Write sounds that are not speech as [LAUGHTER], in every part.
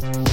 St.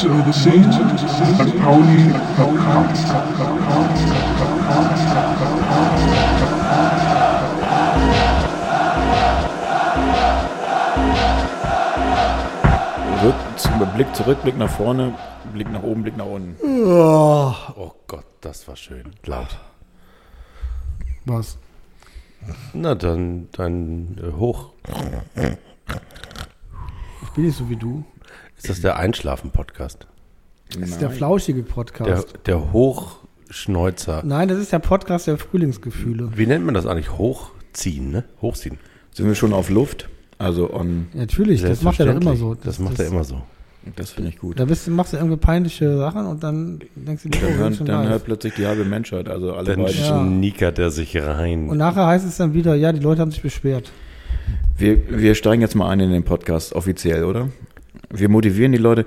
90 Euro Cent, St. Pauli Podcast. Rück, Blick zurück, Blick nach vorne, Blick nach oben, Blick nach unten. Oh, Gott, das war schön. Laut. Was? Na, dann, dann äh, hoch. Ich bin nicht so wie du. Ist das der Einschlafen-Podcast? Das ist der flauschige Der, Podcast. der Hochschneuzer. Nein, das ist der Podcast der Frühlingsgefühle. Wie nennt man das eigentlich? Hochziehen, ne? Hochziehen. Sind wir schon auf Luft? Also on, Natürlich, das macht er doch immer so. Das, macht er immer so. das finde ich gut. Da bist, du- machst du irgendwie peinliche Sachen und dann denkst du dir, Dann, oh, schon dann hört plötzlich die halbe Menschheit, also alle Dann beiden. Ja. schniekert er sich rein. Und nachher heißt es dann wieder, ja, die Leute haben sich beschwert. Wir, wir steigen jetzt mal ein in den Podcast, offiziell, oder? Wir motivieren die Leute.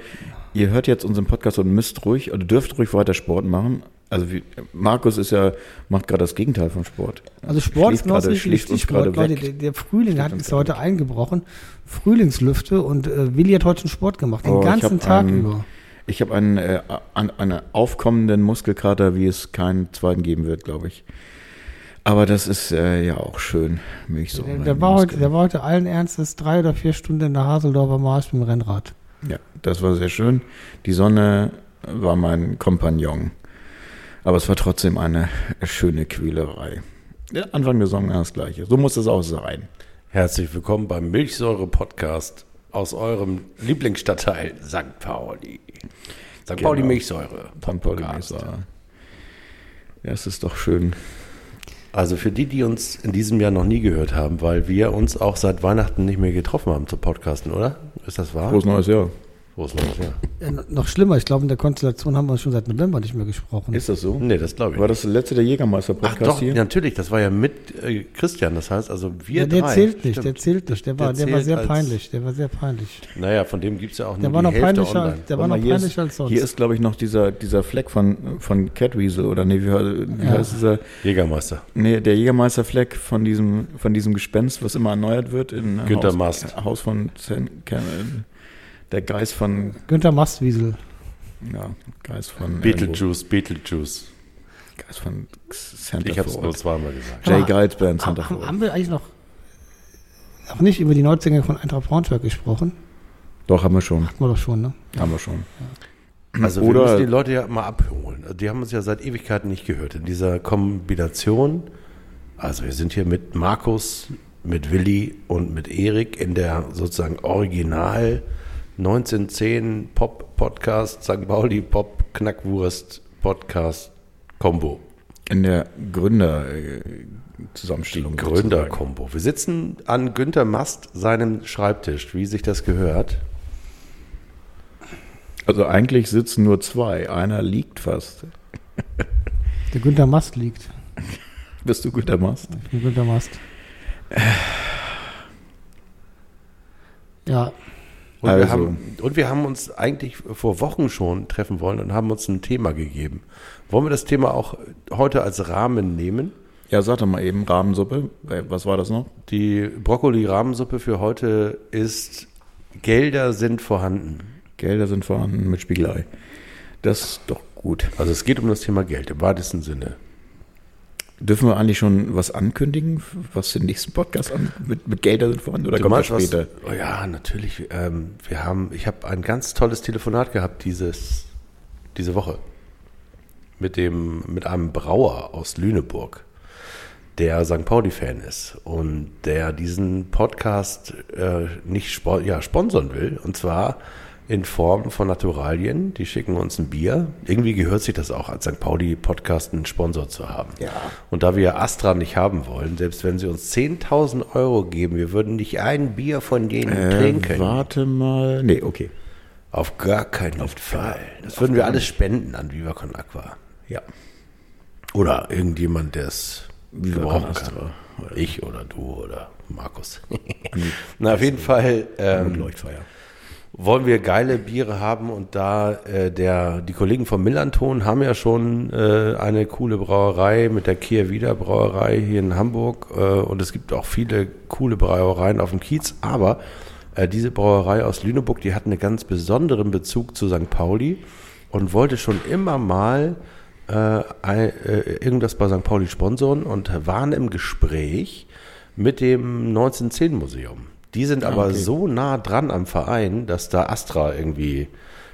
Ihr hört jetzt unseren Podcast und müsst ruhig, oder dürft ruhig weiter Sport machen. Also wie, Markus ist ja, macht gerade das Gegenteil vom Sport. Also Sport ist noch uns Stichwort. gerade Leute, weg. der, der Frühling hat uns ist heute eingebrochen. Frühlingslüfte und äh, Willi hat heute schon Sport gemacht, den Oh, ganzen Tag einen- über. Ich habe einen, äh, an, einen aufkommenden Muskelkater, wie es keinen zweiten geben wird, glaube ich. Aber das ist äh, ja auch schön, mich so. Der, der, war heute, der war heute allen Ernstes drei oder vier Stunden in der Haseldorfer Marsch mit dem Rennrad. Ja, das war sehr schön. Die Sonne war mein Kompagnon. Aber es war trotzdem eine schöne Quälerei. Ja, Anfang der Saison das Gleiche. So muss es auch sein. Herzlich willkommen beim Milchsäure-Podcast aus eurem Lieblingsstadtteil St. Pauli. St. Genau. Pauli Milchsäure. Tom Pauli Podcast. Mesa. Ja, es ist doch schön. Also für die, die uns in diesem Jahr noch nie gehört haben, weil wir uns auch seit Weihnachten nicht mehr getroffen haben zu podcasten, oder? Ist das wahr? Frohes neues Jahr. Frohes Neues Jahr. Ja, no- noch schlimmer, ich glaube, in der Konstellation haben wir schon seit November nicht mehr gesprochen. Ist das so? Nee, das glaube ich. War das der letzte der Jägermeister-Podcast Ach doch, hier? natürlich, das war ja mit äh, Christian, das heißt also wir ja, der drei. zählt nicht, der zählt nicht. Der war, der, war sehr peinlich, der war sehr peinlich. Naja, von dem gibt es ja auch nur Der war die noch Hälfte peinlicher, online. der war noch peinlicher ist, als sonst. Hier ist, glaube ich, noch dieser, dieser Fleck von, von Catweasel oder nee, wie, wie Ja. heißt dieser? Jägermeister. Nee, der Jägermeister-Fleck von diesem, von diesem Gespenst, was immer erneuert wird in Günter Haus, Mast. Haus von Zen, Ken- der Geist von, Günther Mastwiesel. ja, Geist von Beetlejuice, Beetlejuice. Geist von Santa Ich habe es nur zweimal gesagt. Jay Guides Band Santa Haben, haben wir eigentlich noch, noch nicht über die Neuzinger von Eintracht Braunschweig gesprochen? Doch, haben wir schon. Hatten wir doch schon, ne? Haben wir schon. Also wir Oder- müssen die Leute ja mal abholen. Die haben uns ja seit Ewigkeiten nicht gehört. In dieser Kombination, also wir sind hier mit Markus, mit Willi und mit Erik in der sozusagen Original 1910 Pop Podcast, St. Pauli Pop Knackwurst Podcast Combo. In der Gründer-Zusammenstellung. Gründerkombo. Wir sitzen an Günter Mast seinem Schreibtisch, wie sich das gehört. Also eigentlich sitzen nur zwei. Einer liegt fast. Der Günther Mast liegt. Bist du Günter Mast? Ich bin Günther Mast. Ja, Und, Also. wir haben, und wir haben uns eigentlich vor Wochen schon treffen wollen und haben uns ein Thema gegeben. Wollen wir das Thema auch heute als Rahmen nehmen? Ja, sag doch mal eben, Rahmensuppe. Was war das noch? Die Brokkoli-Rahmensuppe für heute ist Gelder sind vorhanden. Gelder sind vorhanden mit Spiegelei. Das ist doch gut. Also es geht um das Thema Geld im weitesten Sinne. Dürfen wir eigentlich schon was ankündigen, was den nächsten Podcast an, mit, mit Gelder sind vorhanden oder kommt das was? später? Oh ja, natürlich. Ähm, wir haben, ich habe ein ganz tolles Telefonat gehabt dieses, diese Woche mit dem, mit einem Brauer aus Lüneburg, der St. Pauli-Fan ist und der diesen Podcast äh, nicht spo ja, sponsern will. Und zwar in Form von Naturalien. Die schicken uns ein Bier. Irgendwie gehört sich das auch als St. Pauli Podcast einen Sponsor zu haben. Ja. Und da wir Astra nicht haben wollen, selbst wenn sie uns 10.000 Euro geben, wir würden nicht ein Bier von denen Äh, trinken. warte mal. Nee, okay. Auf gar keinen Fall. Das würden wir alles spenden an Viva Con Aqua. Ja. Oder irgendjemand, der es gebrauchen kann. Astra. Ich oder du oder Markus. [LAUGHS] Na, auf jeden Fall ähm, Leuchtfeuer. Wollen wir geile Biere haben und da äh, der die Kollegen vom Millanton haben ja schon äh, eine coole Brauerei mit der Kehr Wieder Brauerei hier in Hamburg äh, und es gibt auch viele coole Brauereien auf dem Kiez, aber äh, diese Brauerei aus Lüneburg, die hat einen ganz besonderen Bezug zu St. Pauli und wollte schon immer mal äh, äh, irgendwas bei St. Pauli sponsoren und waren im Gespräch mit dem 1910 Museum. Die sind aber so nah dran am Verein, dass da Astra irgendwie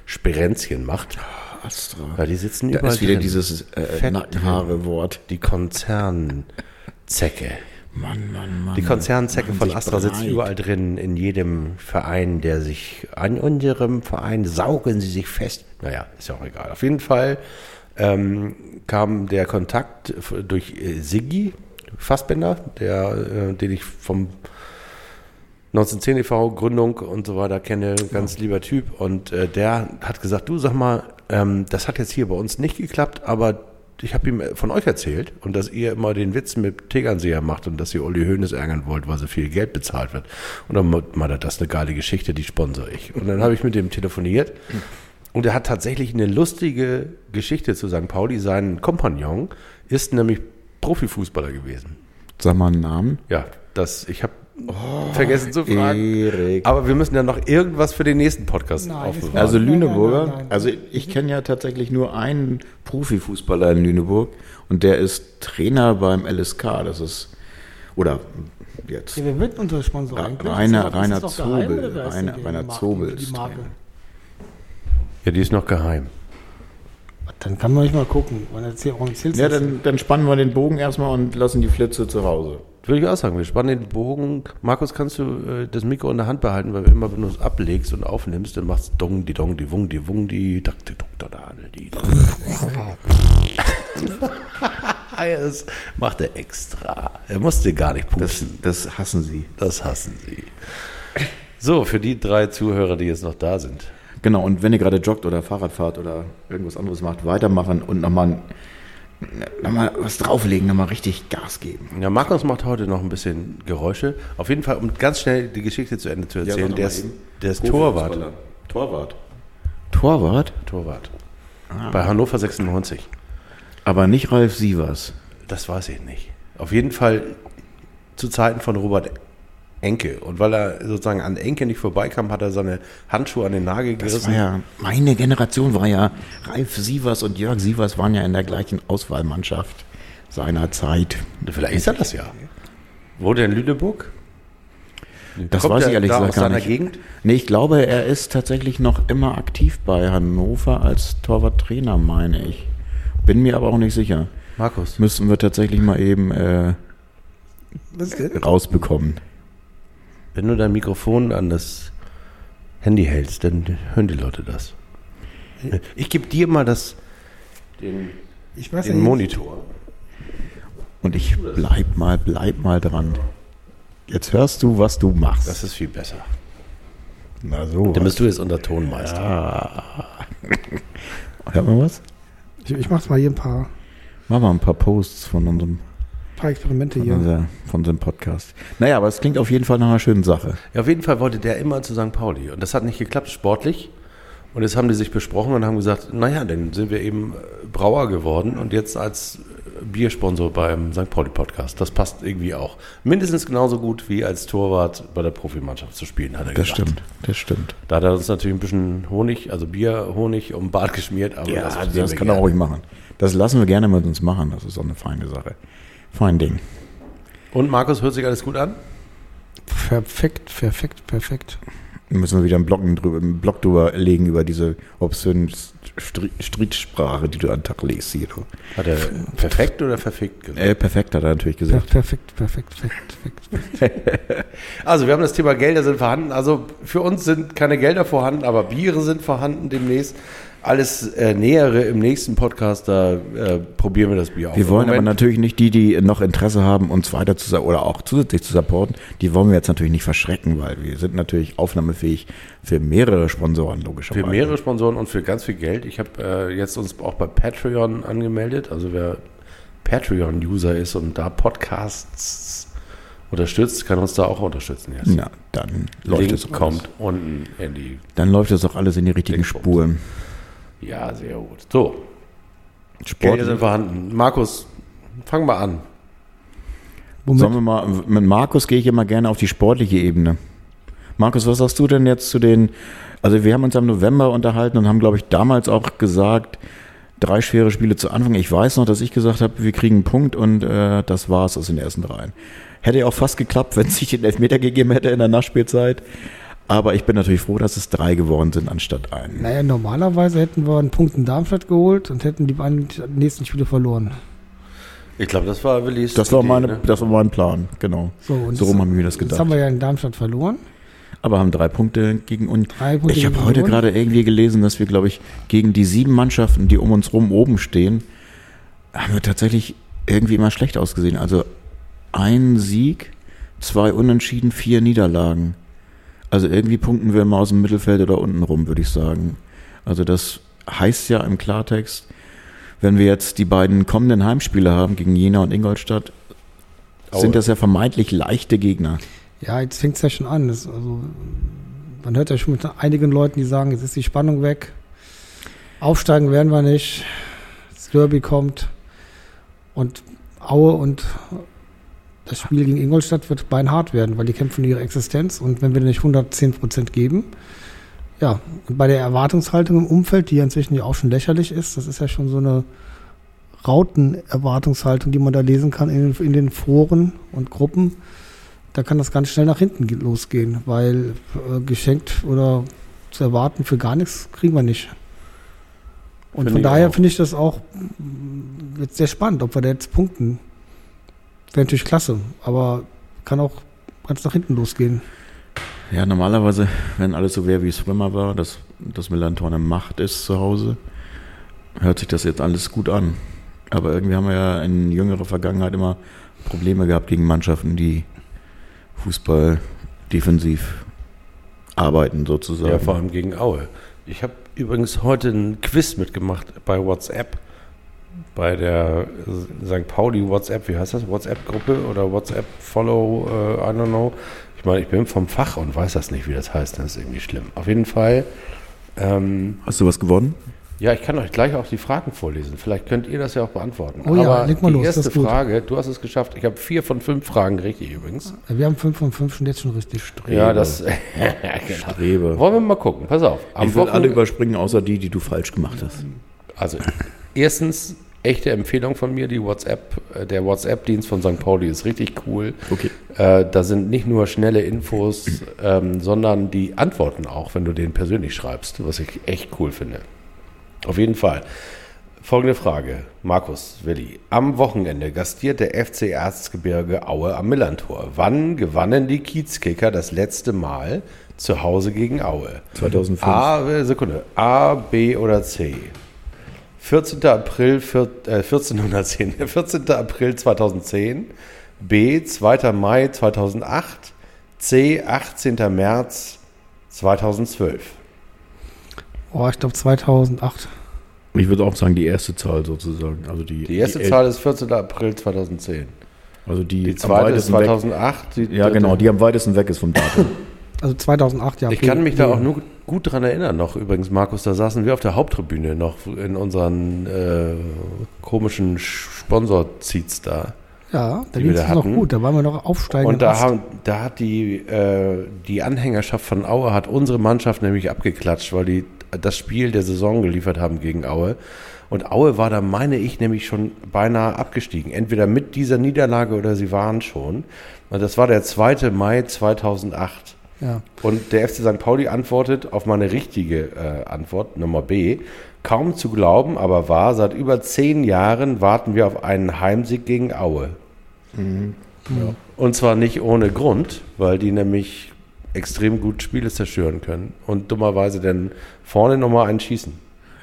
Sperenzchen macht. Astra. Ja, die sitzen Da überall ist wieder drin. dieses äh, Fett Nackenhaare-Wort. Die Konzernzecke. Mann, Mann, Mann. Die Konzernzecke von Astra sitzt breit. überall drin, in jedem Verein, der sich, an unserem Verein saugen sie sich fest. Naja, ist ja auch egal. Auf jeden Fall ähm, kam der Kontakt durch äh, Siggi Fassbender, der, äh, den ich vom 1910 e.V. Gründung und so weiter kenne, ganz lieber Typ. Und äh, der hat gesagt, du sag mal, ähm, das hat jetzt hier bei uns nicht geklappt, aber ich habe ihm von euch erzählt und dass ihr immer den Witz mit Tegernseher macht und dass ihr Uli Hoeneß ärgern wollt, weil so viel Geld bezahlt wird. Und dann meinte er, das ist eine geile Geschichte, die sponsor ich. Und dann habe ich mit dem telefoniert und er hat tatsächlich eine lustige Geschichte zu St. Pauli. Sein Kompagnon ist nämlich Profifußballer gewesen. Sag mal einen Namen. Ja, das, ich habe vergessen zu fragen. Erik. Aber wir müssen ja noch irgendwas für den nächsten Podcast Nein, es Also Lüneburger, nein, nein. also ich kenne ja tatsächlich nur einen Profifußballer in Lüneburg und der ist Trainer beim LSK. Das ist, oder jetzt. Ja, wer wird unser Sponsor Ra- eigentlich? Rainer- Rainer Zobel. Rainer- Rainer die Zobel Die ist Marke. Trainer. ja, die ist noch geheim. Dann kann man euch mal gucken. Warum erzählst du Ja, dann, dann spannen wir den Bogen erstmal und lassen die Flitze zu Hause. Würde ich auch sagen, wir spannen den Bogen. Markus, kannst du äh, das Mikro in der Hand behalten, weil immer, wenn du es ablegst und aufnimmst, dann machst du dong, die dong, die wung, die wung, die dak, die dok, da, da, die [LAUGHS] Das macht er extra. Er musste gar nicht Das, pusten. das hassen sie. Das hassen sie. So, für die drei Zuhörer, die jetzt noch da sind. Genau, und wenn ihr gerade joggt oder Fahrrad fahrt oder irgendwas anderes macht, weitermachen und nochmal noch mal was drauflegen, nochmal richtig Gas geben. Ja, Markus macht heute noch ein bisschen Geräusche. Auf jeden Fall, um ganz schnell die Geschichte zu Ende zu erzählen, sag der, ist, der ist Torwart. Torwart. Torwart? Torwart. Bei Hannover 96. Aber nicht Ralf Sievers. Das weiß ich nicht. Auf jeden Fall zu Zeiten von Robert Enke. Und weil er sozusagen an Enke nicht vorbeikam, hat er seine Handschuhe an den Nagel Das gerissen. war ja, meine Generation war ja, Ralf Sievers und Jörg Sievers waren ja in der gleichen Auswahlmannschaft seiner Zeit. Vielleicht ist er das ja. Wo denn in Lüneburg? Das Kommt weiß ich ehrlich gesagt aus gar seiner nicht. Gegend? Nee, ich glaube, er ist tatsächlich noch immer aktiv bei Hannover als Torwarttrainer, meine ich. Bin mir aber auch nicht sicher. Markus. Müssen wir tatsächlich mal eben äh, Was denn? rausbekommen. Wenn du dein Mikrofon an das Handy hältst, dann hören die Leute das. Ich gebe dir mal das, den, Ich weiß ja den nicht. Monitor. Und ich bleib mal, bleib mal dran. Jetzt hörst du, was du machst. Das ist viel besser. Na so. Dann bist du jetzt unser Tonmeister. [LAUGHS] Hört man was? Ich, ich mach mal hier ein paar, Machen wir ein paar Posts von unserem, paar Experimente von, hier. unser, von unserem Podcast. Naja, aber es klingt auf jeden Fall nach einer schönen Sache. Ja, auf jeden Fall wollte der immer zu St. Pauli. Und das hat nicht geklappt, sportlich. Und jetzt haben die sich besprochen und haben gesagt, naja, dann sind wir eben äh, Brauer geworden und jetzt als äh, Biersponsor beim St. Pauli Podcast. Das passt irgendwie auch. Mindestens genauso gut wie als Torwart bei der Profimannschaft zu spielen, hat er Das gesagt. stimmt, das stimmt. Da hat er uns natürlich ein bisschen Honig, also Bierhonig um den Bart geschmiert, aber Ja, das, wir kann er gerne. ruhig machen. Das lassen wir gerne mit uns machen. Das ist auch eine feine Sache. Fein Ding. Und Markus, hört sich alles gut an? Perfekt, perfekt, perfekt. Müssen wir wieder einen Blog drüber, einen Blog drüber legen über diese obszönen Stri- Streetsprache, die du an den Tag legst hier. Hat er perfekt oder verfickt gesagt? Äh, perfekt hat er natürlich Per gesagt. perfekt, perfekt, perfekt, perfekt. [LAUGHS] Also wir haben das Thema Gelder sind vorhanden. Also für uns sind keine Gelder vorhanden, aber Biere sind vorhanden demnächst. Alles äh, Nähere im nächsten Podcast, da äh, probieren wir das Bier aus. Wir wollen aber natürlich nicht die, die noch Interesse haben, uns weiter zu oder auch zusätzlich zu supporten, die wollen wir jetzt natürlich nicht verschrecken, weil wir sind natürlich aufnahmefähig für mehrere Sponsoren, logischerweise. Für mehrere Sponsoren und für ganz viel Geld. Ich habe äh, jetzt uns auch bei Patreon angemeldet. Also wer Patreon-User ist und da Podcasts unterstützt, kann uns da auch unterstützen jetzt. Na, dann läuft Link es auch kommt alles. unten in die. Dann läuft es auch alles in die richtigen. Spuren. Ja, sehr gut. So, Sport. Sind vorhanden. Markus, fang mal an. Womit? Sollen wir mal, mit Markus gehe ich immer gerne auf die sportliche Ebene. Markus, was sagst du denn jetzt zu den, also wir haben uns im November unterhalten und haben, glaube ich, damals auch gesagt, drei schwere Spiele zu Anfang. Ich weiß noch, dass ich gesagt habe, wir kriegen einen Punkt und äh, das war es aus den ersten dreien. Hätte ja auch fast geklappt, [LAUGHS] wenn es sich den Elfmeter gegeben hätte in der Nachspielzeit. Aber ich bin natürlich froh, dass es drei geworden sind anstatt einen. Naja, normalerweise hätten wir einen Punkt in Darmstadt geholt und hätten die beiden nächsten Spiele verloren. Ich glaube, das war Willis. Das war, Idee, meine, ne? das war mein Plan, genau. So, und So rum haben wir das Jetzt gedacht. haben wir ja in Darmstadt verloren. Aber haben drei Punkte gegen uns. Drei Punkte Ich habe heute gerade irgendwie gelesen, dass wir, glaube ich, gegen die sieben Mannschaften, die um uns rum oben stehen, haben wir tatsächlich irgendwie immer schlecht ausgesehen. Also ein Sieg, zwei Unentschieden, vier Niederlagen. Also irgendwie punkten wir immer aus dem Mittelfeld oder unten rum, würde ich sagen. Also das heißt ja im Klartext, wenn wir jetzt die beiden kommenden Heimspiele haben gegen Jena und Ingolstadt, Aue. sind das ja vermeintlich leichte Gegner. Ja, jetzt fängt es ja schon an. Das, also, man hört ja schon mit einigen Leuten, die sagen, jetzt ist die Spannung weg. Aufsteigen werden wir nicht. Das Derby kommt. Und Aue und das Spiel gegen Ingolstadt wird beinhart werden, weil die kämpfen um ihre Existenz. Und wenn wir nicht 110 Prozent geben, ja, bei der Erwartungshaltung im Umfeld, die ja inzwischen ja auch schon lächerlich ist, das ist ja schon so eine Rautenerwartungshaltung, die man da lesen kann in, in den Foren und Gruppen, da kann das ganz schnell nach hinten ge- losgehen, weil äh, geschenkt oder zu erwarten für gar nichts kriegen wir nicht. Und Finde von daher finde ich das auch mm, jetzt sehr spannend, ob wir da jetzt punkten. Wäre natürlich klasse, aber kann auch ganz nach hinten losgehen. Ja, normalerweise, wenn alles so wäre, wie es früher mal war, dass, dass Millantor eine Macht ist zu Hause, hört sich das jetzt alles gut an. Aber irgendwie haben wir ja in jüngerer Vergangenheit immer Probleme gehabt gegen Mannschaften, die Fußball defensiv arbeiten sozusagen. Ja, vor allem gegen Aue. Ich habe übrigens heute ein Quiz mitgemacht bei WhatsApp. Bei der St. Pauli WhatsApp, wie heißt das? WhatsApp-Gruppe oder WhatsApp-Follow, äh, I don't know. Ich meine, ich bin vom Fach und weiß das nicht, wie das heißt. Das ist irgendwie schlimm. Auf jeden Fall, ähm, Hast du was gewonnen? ja, ich kann euch gleich auch die Fragen vorlesen. Vielleicht könnt ihr das ja auch beantworten. Oh ja, Aber leg mal die los, das erste. Frage, du hast es geschafft. Ich habe vier von fünf Fragen richtig übrigens. Wir haben 5 von 5 schon jetzt schon richtig. Ja, das. [LAUGHS] genau. Strebe. Wollen wir mal gucken. Pass auf. Am Ich will alle Wochen- überspringen, außer die, die du falsch gemacht hast. Also, erstens, echte Empfehlung von mir, die WhatsApp, äh, der WhatsApp-Dienst von St. Pauli ist richtig cool. Okay. Äh, da sind nicht nur schnelle Infos, ähm, sondern die Antworten auch, wenn du den persönlich schreibst, was ich echt cool finde. Auf jeden Fall. Folgende Frage, Markus, Willi. Am Wochenende gastiert der FC Erzgebirge Aue am Millantor. Wann gewannen die Kiezkicker das letzte Mal zu Hause gegen Aue? 2005. A, Sekunde. A, B oder C? 14. April vier, äh, 1410, 14. [LAUGHS] April 2010, B, 2. Mai 2008, C, 18. März 2012. Oh, ich glaube 2008. Ich würde auch sagen, die erste Zahl sozusagen. Also die, Die erste die Zahl ist 14. April 2010. Also die, Die zweite ist weitesten weg- 2008. Die Ja, genau, die am weitesten weg ist vom Datum. [LAUGHS] Also 2008, ja. Ich kann mich da auch nur gut dran erinnern noch. Übrigens, Markus, da saßen wir auf der Haupttribüne noch in unseren äh, komischen Sponsor-Seats da. Ja, da ging es noch gut. Da waren wir noch aufsteigen. Und da, haben, da hat die, äh, die Anhängerschaft von Aue hat unsere Mannschaft nämlich abgeklatscht, weil die das Spiel der Saison geliefert haben gegen Aue. Und Aue war da, meine ich, nämlich schon beinahe abgestiegen. Entweder mit dieser Niederlage oder sie waren schon. Und das war der 2. Mai 2008. Ja. Und der FC St. Pauli antwortet auf meine richtige äh, Antwort, Nummer B. Kaum zu glauben, aber wahr, seit über zehn Jahren warten wir auf einen Heimsieg gegen Aue. Ja. Und zwar nicht ohne Grund, weil die nämlich extrem gut Spiele zerstören können und dummerweise dann vorne nochmal einen schießen.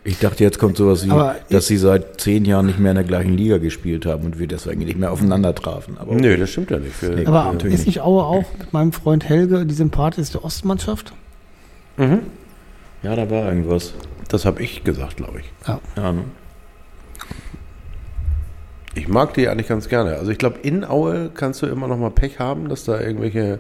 Ich dachte, jetzt kommt sowas wie, Aber dass sie seit zehn Jahren nicht mehr in der gleichen Liga gespielt haben und wir deswegen nicht mehr aufeinander trafen. Aber Nö, das stimmt ja nicht. Nee. Aber natürlich ist nicht Aue auch mit meinem Freund Helge die sympathischste Ostmannschaft? ja, da war irgendwas. das habe ich gesagt, glaube ich. Ja. Ja, ne? Ich mag die eigentlich ganz gerne. Also ich glaube, in Aue kannst du immer noch mal Pech haben, dass da irgendwelche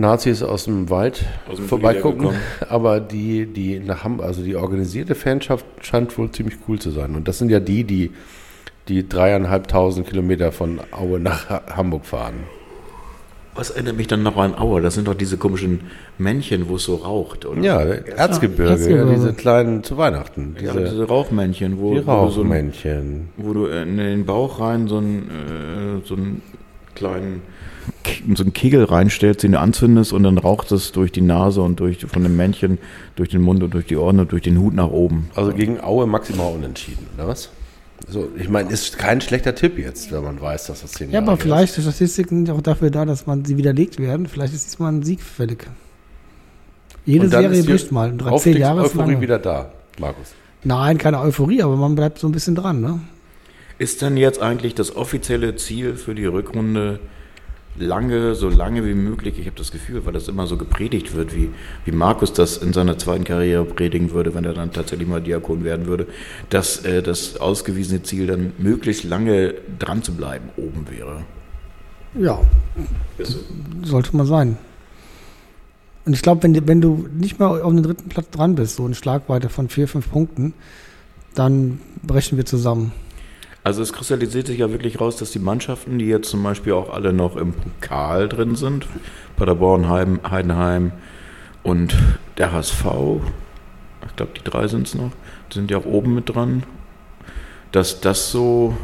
Nazis aus dem Wald Aus dem vorbeigucken. [LAUGHS] Aber die, die nach Hamburg, also die organisierte Fanschaft scheint wohl ziemlich cool zu sein. Und das sind ja die, die die dreieinhalbtausend Kilometer von Aue nach Ha- Hamburg fahren. Was erinnert mich dann noch an Aue? Das sind doch diese komischen Männchen, wo es so raucht, oder? Ja, Erzgebirge, Erzgebirge. Ja, diese kleinen zu Weihnachten. Ja, Diese, diese Rauchmännchen, wo, die wo, du so ein, wo du in den Bauch rein so einen, äh, so einen kleinen so einen Kegel reinstellst, den du anzündest und dann raucht es durch die Nase und durch von dem Männchen, durch den Mund und durch die Ohren und durch den Hut nach oben. Also gegen Aue maximal unentschieden, oder was? So, ich meine, ist kein schlechter Tipp jetzt, wenn man weiß, dass das zehn Ja, Jahre aber vielleicht, die Statistiken sind auch dafür da, dass man sie widerlegt werden. Vielleicht ist diesmal ein Sieg fällig. Jede Serie ist bricht mal. Drei, zehn Jahre ist Aufstiegseuphorie lange. wieder da, Markus. Nein, keine Euphorie, aber man bleibt so ein bisschen dran. Ne? Ist denn jetzt eigentlich das offizielle Ziel für die Rückrunde lange, so lange wie möglich? Ich habe das Gefühl, weil das immer so gepredigt wird, wie, wie Markus das in seiner zweiten Karriere predigen würde, wenn er dann tatsächlich mal Diakon werden würde, dass äh, das ausgewiesene Ziel dann möglichst lange dran zu bleiben oben wäre. Ja, sollte mal sein. Und ich glaube, wenn, du- wenn du nicht mehr auf den dritten Platz dran bist, so in Schlagweite von vier, fünf Punkten, dann brechen wir zusammen. Also es kristallisiert sich ja wirklich raus, dass die Mannschaften, die jetzt zum Beispiel auch alle noch im Pokal drin sind, Paderborn, Heim, Heidenheim und der HSV, ich glaube die drei sind es noch, sind ja auch oben mit dran, dass das so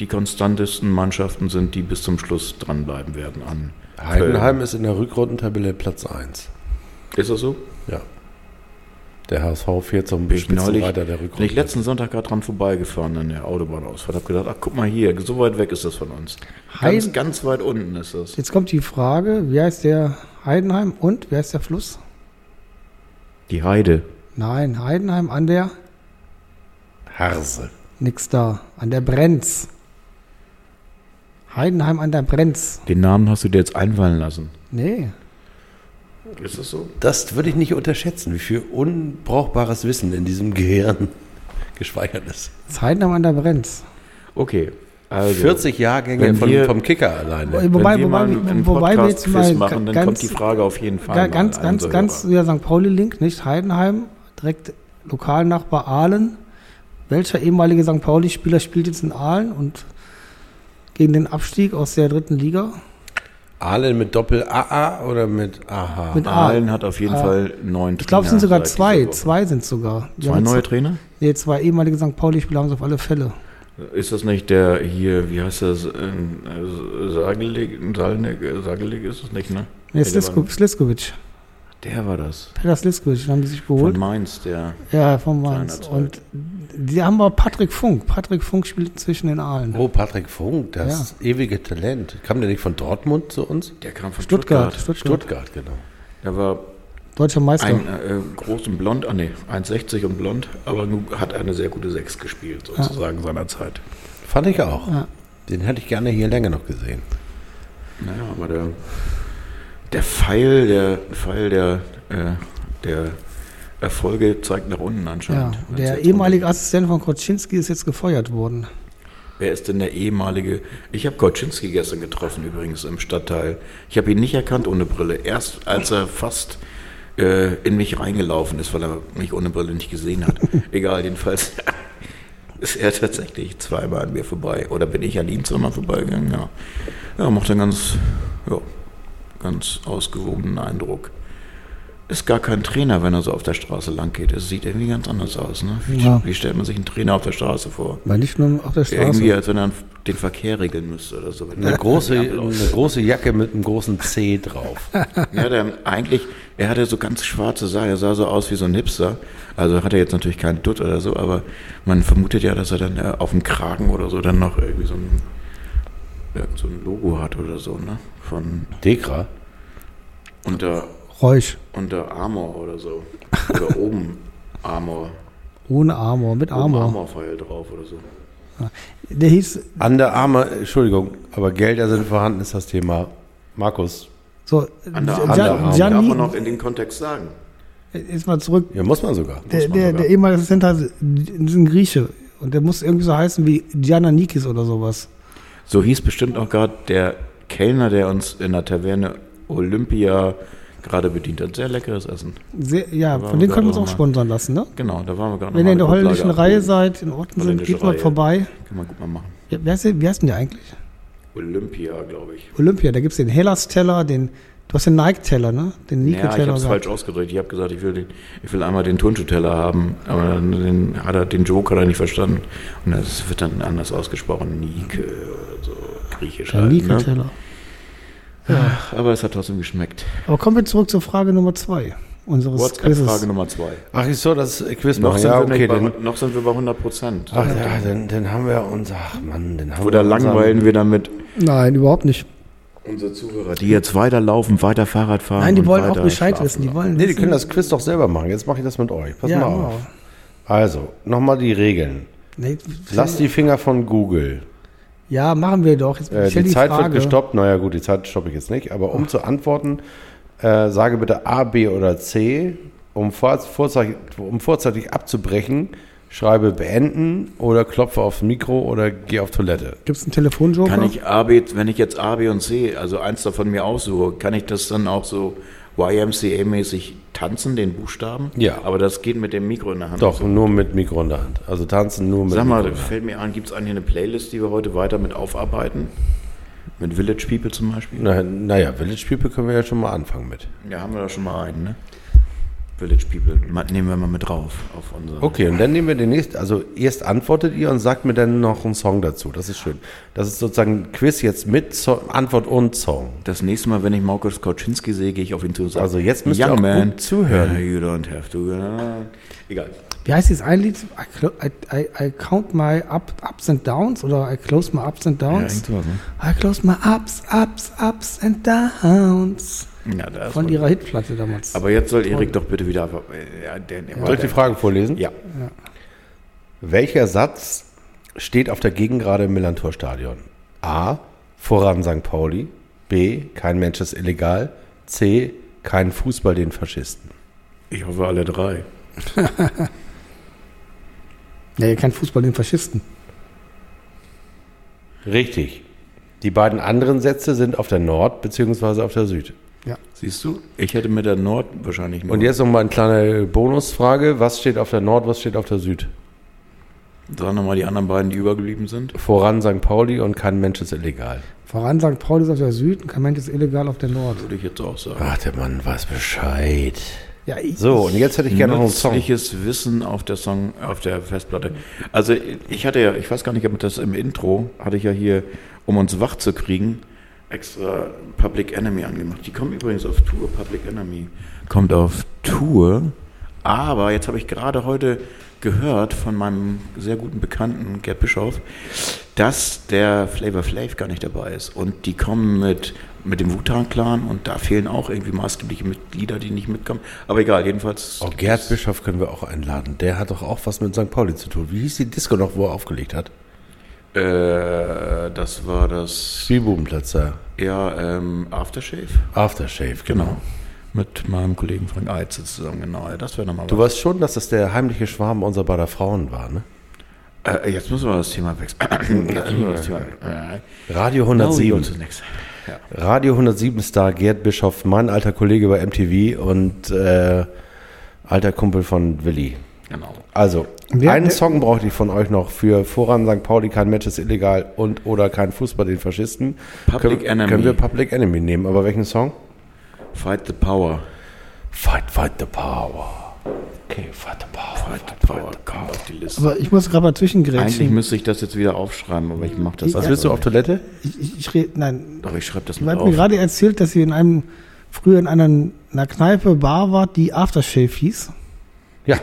die konstantesten Mannschaften sind, die bis zum Schluss dranbleiben werden an Heidenheim ist in der Rückrundentabelle Platz 1. Köln. Ist das so? Ja. Der HSV fährt zum Bin ich neulich, Spitzenreiter der bin ich Rückrunde. letzten Sonntag gerade dran vorbeigefahren an der Autobahnausfahrt. Hab gedacht, ach guck mal hier, so weit weg ist das von uns. Ganz, Heiden- ganz weit unten ist das. Jetzt kommt die Frage, wie heißt der Heidenheim und wie heißt der Fluss? Die Heide. Nein, Heidenheim an der, Harse. nix da, an der Brenz. Heidenheim an der Brenz. Den Namen hast du dir jetzt einfallen lassen. Nee, Ist das so? Das würde ich nicht unterschätzen, wie viel unbrauchbares Wissen in diesem Gehirn [LAUGHS] gespeichert ist. das ist Heidenheim an der Brenz. Okay. Also, 40 Jahrgänge wenn von, wir- vom Kicker alleine. wenn Wobei, wir wobei, mal einen wobei wir Podcast jetzt mal machen, dann ganz, kommt die Frage auf jeden Fall. ga- mal ganz, an ganz, ganz, ja, St. Pauli-Link, nicht Heidenheim, direkt Lokalnachbar Aalen. Welcher ehemalige St. Pauli-Spieler spielt jetzt in Aalen und gegen den Abstieg aus der dritten Liga? Aalen mit Doppel-AA oder mit AH? Mit A. Aalen hat auf jeden Ah. Fall neun Ich glaube, es sind Trainer sogar zwei. Zwei sind sogar. Die Zwei neue Trainer? nee, zwei ehemalige St. Pauli-Spieler haben sie auf alle Fälle. Ist das nicht der hier, wie heißt das, Sagelig, äh, Sagelig ist es nicht, ne? Nee, Sliskovic. Der war das. Peter Sliskovic, den haben die sich Von geholt. Mainz, der. Ja, von Mainz. Seinerzeit. Und die haben aber Patrick Funk. Patrick Funk spielt inzwischen in Aalen. Oh, Patrick Funk, das ewige Talent. Kam der nicht von Dortmund zu uns? Der kam von Stuttgart. Stuttgart. Stuttgart. Stuttgart, genau. Der war Deutscher Meister. ein äh, groß und blond, ah ne, 1,60 und blond, aber hat eine sehr gute Sechs gespielt, sozusagen seiner Zeit. Fand ich auch. Ja. Den hätte ich gerne hier länger noch gesehen. Naja, aber der, der Pfeil, der Pfeil der, äh, der Erfolge zeigt nach unten Ja, anscheinend. Wenn's der ehemalige Assistent von Koczynski ist jetzt gefeuert worden. Wer ist denn der ehemalige? Ich habe Koczynski gestern getroffen, übrigens im Stadtteil. Ich habe ihn nicht erkannt ohne Brille. Erst als er fast äh, in mich reingelaufen ist, weil er mich ohne Brille nicht gesehen hat. [LAUGHS] Egal, jedenfalls [LAUGHS] ist er tatsächlich zweimal an mir vorbei. Oder bin ich an ihm zweimal vorbeigegangen? Ja, ja macht einen ganz, ja, ganz ausgewogenen Eindruck. ist gar kein Trainer, wenn er so auf der Straße lang geht. Es sieht irgendwie ganz anders aus. Ne? Wie, Ja. wie stellt man sich einen Trainer auf der Straße vor? Weil nicht nur auf der Straße. Irgendwie, als wenn er den Verkehr regeln müsste oder so. Eine große, eine große Jacke mit einem großen C drauf. [LAUGHS] Ja, der eigentlich, er hatte so ganz schwarze Sachen, er sah so aus wie so ein Hipster. Also hat er jetzt natürlich keinen Dutt oder so, aber man vermutet ja, dass er dann äh, auf dem Kragen oder so dann noch irgendwie so ein, irgend so ein Logo hat oder so, ne? Von Dekra. unter, Räusch. unter Armor oder so. Oder [LAUGHS] oben Armor. Ohne Armor, mit Armor. Armor-Pfeil drauf oder so. Der hieß Under Armour, Entschuldigung, aber Gelder sind vorhanden, ist das Thema. Markus, so. Under Armour darf man noch in den Kontext sagen. jetzt mal zurück. ja, muss man sogar. Der, man der, sogar. der ehemalige Assistent hat, ist ein Grieche. Und der muss irgendwie so heißen wie Giannanikis oder sowas. So hieß bestimmt auch gerade der Kellner, der uns in der Taverne Olympia gerade bedient hat. Sehr leckeres Essen. Sehr, ja, von denen können wir uns auch mal. sponsern lassen, ne? Genau, da waren wir gerade Wenn ihr in der holländischen Reihe seid, in Orten sind, geht mal Reihe. vorbei. Kann man gut mal machen. Ja, wer, ist, der- wie heißt denn der eigentlich? Olympia, glaube ich. Olympia, da gibt es den Hellas-Teller, den, du hast den Nike-Teller, ne? Den Ja, ich Nike-Teller. habe es falsch ausgedrückt. Ich habe gesagt, ich will, den, ich will einmal den Turnschuhteller haben, aber dann den, hat er, den Joke hat er nicht verstanden. Und das wird dann anders ausgesprochen. Nike oder so, griechisch der halt, ne? Nike-Teller. Ach, Aber es hat trotzdem geschmeckt. Aber kommen wir zurück zur Frage Nummer zwei unseres Quizzes. WhatsApp-Frage Nummer zwei. Ach, ich soll das Quiz Noch, sind Ja, okay, bei, noch sind wir bei 100 Prozent. Ach ja, dann, dann haben wir unser. Ach Mann, dann haben Oder wir langweilen wir damit Nein, überhaupt nicht. Unsere Zuhörer, die jetzt weiterlaufen, weiter Fahrrad fahren. Nein, die wollen auch Bescheid schlafen. wissen. Die wollen Nee, die können das Quiz doch selber machen. Jetzt mache ich das mit euch. Pass ja, mal genau. auf. Also, nochmal die Regeln. Nee, Lass die Finger von Google. ja, machen wir doch. Jetzt Äh, stell die, Zeit Frage. wird gestoppt. Naja, gut, die Zeit stoppe ich jetzt nicht. Aber um zu antworten, äh, sage bitte A, B oder C. Um, vor, vorzeitig, um vorzeitig abzubrechen, schreibe beenden oder klopfe aufs Mikro oder geh auf Toilette. Gibt es einen Telefonjoker? Kann ich A, B, wenn ich jetzt A, B und C, also eins davon mir aussuche, kann ich das dann auch so YMCA-mäßig tanzen, den Buchstaben? Ja. Aber das geht mit dem Mikro in der Hand. Doch, So. nur mit Mikro in der Hand. Also tanzen nur mit Sag Mikro mal, in der Hand. fällt mir an, gibt es eigentlich eine Playlist, die wir heute weiter mit aufarbeiten? Mit Village People zum Beispiel? Na, naja, Village People können wir ja schon mal anfangen mit. Ja, haben wir da schon mal einen, ne? Village People, nehmen wir mal mit drauf auf unser. Okay, und dann nehmen wir den nächsten. Also erst antwortet ihr und sagt mir dann noch einen Song dazu. Das ist schön. Das ist sozusagen ein Quiz jetzt mit so Antwort und Song. Das nächste Mal, wenn ich Markus Kautschinski sehe, gehe ich auf ihn zu und sage, Also jetzt müsst ihr Young auch man, gut zuhören. uh, You don't have to. uh, Egal. Wie heißt dieses ein Lied? I, I, I, count my up, ups and downs oder I close my ups and Ja, downs. irgend sowas, ne? I close my ups, ups, ups and downs. Ja, Von ihrer Hitplatte damals. Aber jetzt soll Erik doch bitte wieder. äh, Ja, Soll ich die Frage vorlesen? Ja. Welcher Satz steht auf der Gegengrade im Millantor-Stadion? A. Voran St. Pauli. B. Kein Mensch ist illegal. C. Kein Fußball den Faschisten. Ich hoffe alle drei. [LAUGHS] nee, kein Fußball, den Faschisten. Richtig. Die beiden anderen Sätze sind auf der Nord- bzw. auf der Süd. Siehst du? Ich hätte mit der Nord wahrscheinlich nur. Und jetzt nochmal eine kleine Bonusfrage. Was steht auf der Nord, was steht auf der Süd? Sagen nochmal die anderen beiden, die übergeblieben sind. Voran St. Pauli und kein Mensch ist illegal. Voran St. Pauli ist auf der Süd und kein Mensch ist illegal auf der Nord. Würde ich jetzt auch sagen. Ach, der Mann weiß Bescheid. Ja, ich, So, und jetzt hätte ich gerne noch einen Song. Nützliches Wissen auf der Song, auf der Festplatte. Also ich hatte ja, ich weiß gar nicht, ob das im Intro hatte ich ja hier, um uns wach zu kriegen, extra Public Enemy angemacht. Die kommen übrigens auf Tour. Public Enemy kommt auf Tour. Aber jetzt habe ich gerade heute gehört von meinem sehr guten Bekannten Gerd Bischof, dass der Flavor Flav gar nicht dabei ist. Und die kommen mit, mit dem Wu-Tang-Clan und da fehlen auch irgendwie maßgebliche Mitglieder, die nicht mitkommen. Aber egal, jedenfalls. Oh, Gerd Bischof können wir auch einladen. Der hat doch auch was mit St. Pauli zu tun. Wie hieß die Disco noch, wo er aufgelegt hat? Äh, das war das, Spielbubenplatz da. ja, ähm, Aftershave. Aftershave, genau. Genau. Mit meinem Kollegen Frank Eitze zusammen, genau. Ja, Das wäre nochmal Du weißt schon, dass das der heimliche Schwarm unserer beider Frauen war, ne? Äh, jetzt müssen wir das Thema wechseln. [CLEARS THROAT] das Thema. Radio No, 107. uns next. Ja. Radio 107 Star Gerd Bischof, mein alter Kollege bei MTV und äh, alter Kumpel von Willi. Genau. Also, Wer- einen Song brauchte ich von euch noch für Voran St. Pauli, kein Match ist illegal und oder kein Fußball den Faschisten. Public können, Enemy. Können wir Public Enemy nehmen, aber welchen Song? Fight the Power. Fight, fight the power. Okay, fight the power. Fight, the power. Kommt auf die Liste. Aber ich muss gerade mal Eigentlich zwischengrätschen. müsste ich das jetzt wieder aufschreiben, aber ich mache das. Was einfach willst du auf. Toilette? Ich, ich, ich rede, nein. Doch, ich schreibe das Du mit hast auf. mir gerade erzählt, dass sie in einem, früher in einer, einer Kneipe, Bar war, die Aftershave hieß. Ja,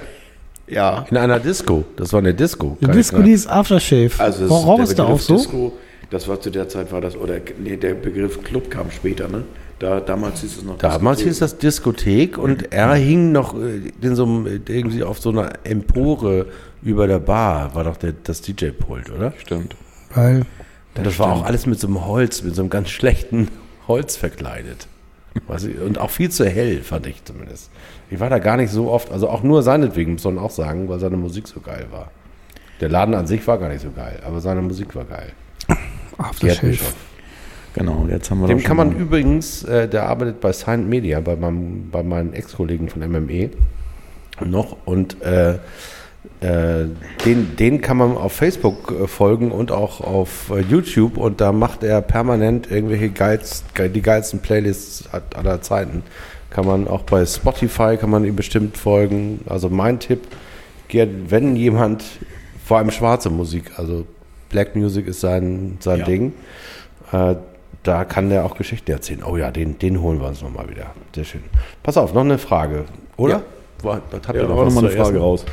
ja. in einer Disco. Das war eine Disco. Die keine Disco, die ist Aftershave. Also Warum ist da auch so? Disco, das war zu der Zeit war das oder nee, der Begriff Club kam später, ne? Da damals hieß es noch Damals Diskothek. hieß das Diskothek und er hing noch äh, in so einem, irgendwie auf so einer Empore über der Bar, war doch der, das DJ-Pult, oder? Stimmt. Weil, Und das war auch alles mit so einem Holz, mit so einem ganz schlechten Holz verkleidet. Und auch viel zu hell, fand ich zumindest. Ich war da gar nicht so oft, also auch nur seinetwegen, muss man auch sagen, weil seine Musik so geil war. Der Laden an sich war gar nicht so geil, aber seine Musik war geil. Aftershave. Genau, jetzt haben wir Dem kann man mal- übrigens, äh, der arbeitet bei Silent Media, bei, meinem, bei meinen Ex-Kollegen von MME noch und äh, äh, den, den kann man auf Facebook äh, folgen und auch auf äh, YouTube und da macht er permanent irgendwelche geilst, geil- die geilsten Playlists aller Zeiten. Kann man auch bei Spotify, kann man ihm bestimmt folgen. Also mein Tipp, wenn jemand, vor allem schwarze Musik, also Black Music ist sein, sein Ja. Ding, äh, da kann der auch Geschichten erzählen. Oh ja, den, den holen wir uns nochmal wieder. Sehr schön. Pass auf, noch eine Frage, oder? Ja. Was habt Ja, ihr noch war noch mal eine Frage raus.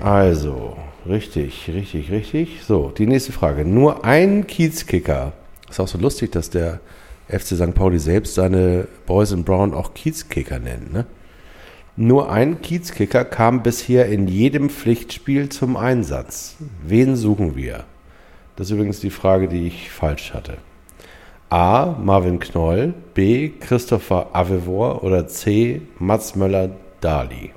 Also, richtig, richtig, richtig. So, die nächste Frage. Nur ein Kiezkicker. Ist auch so lustig, dass der FC St. Pauli selbst seine Boys in Brown auch Kiezkicker nennt, ne? Nur ein Kiezkicker kam bisher in jedem Pflichtspiel zum Einsatz. Wen suchen wir? Das ist übrigens die Frage, die ich falsch hatte. A. Marvin Knoll, B. Christopher Avevor oder C. Mats Möller-Dali.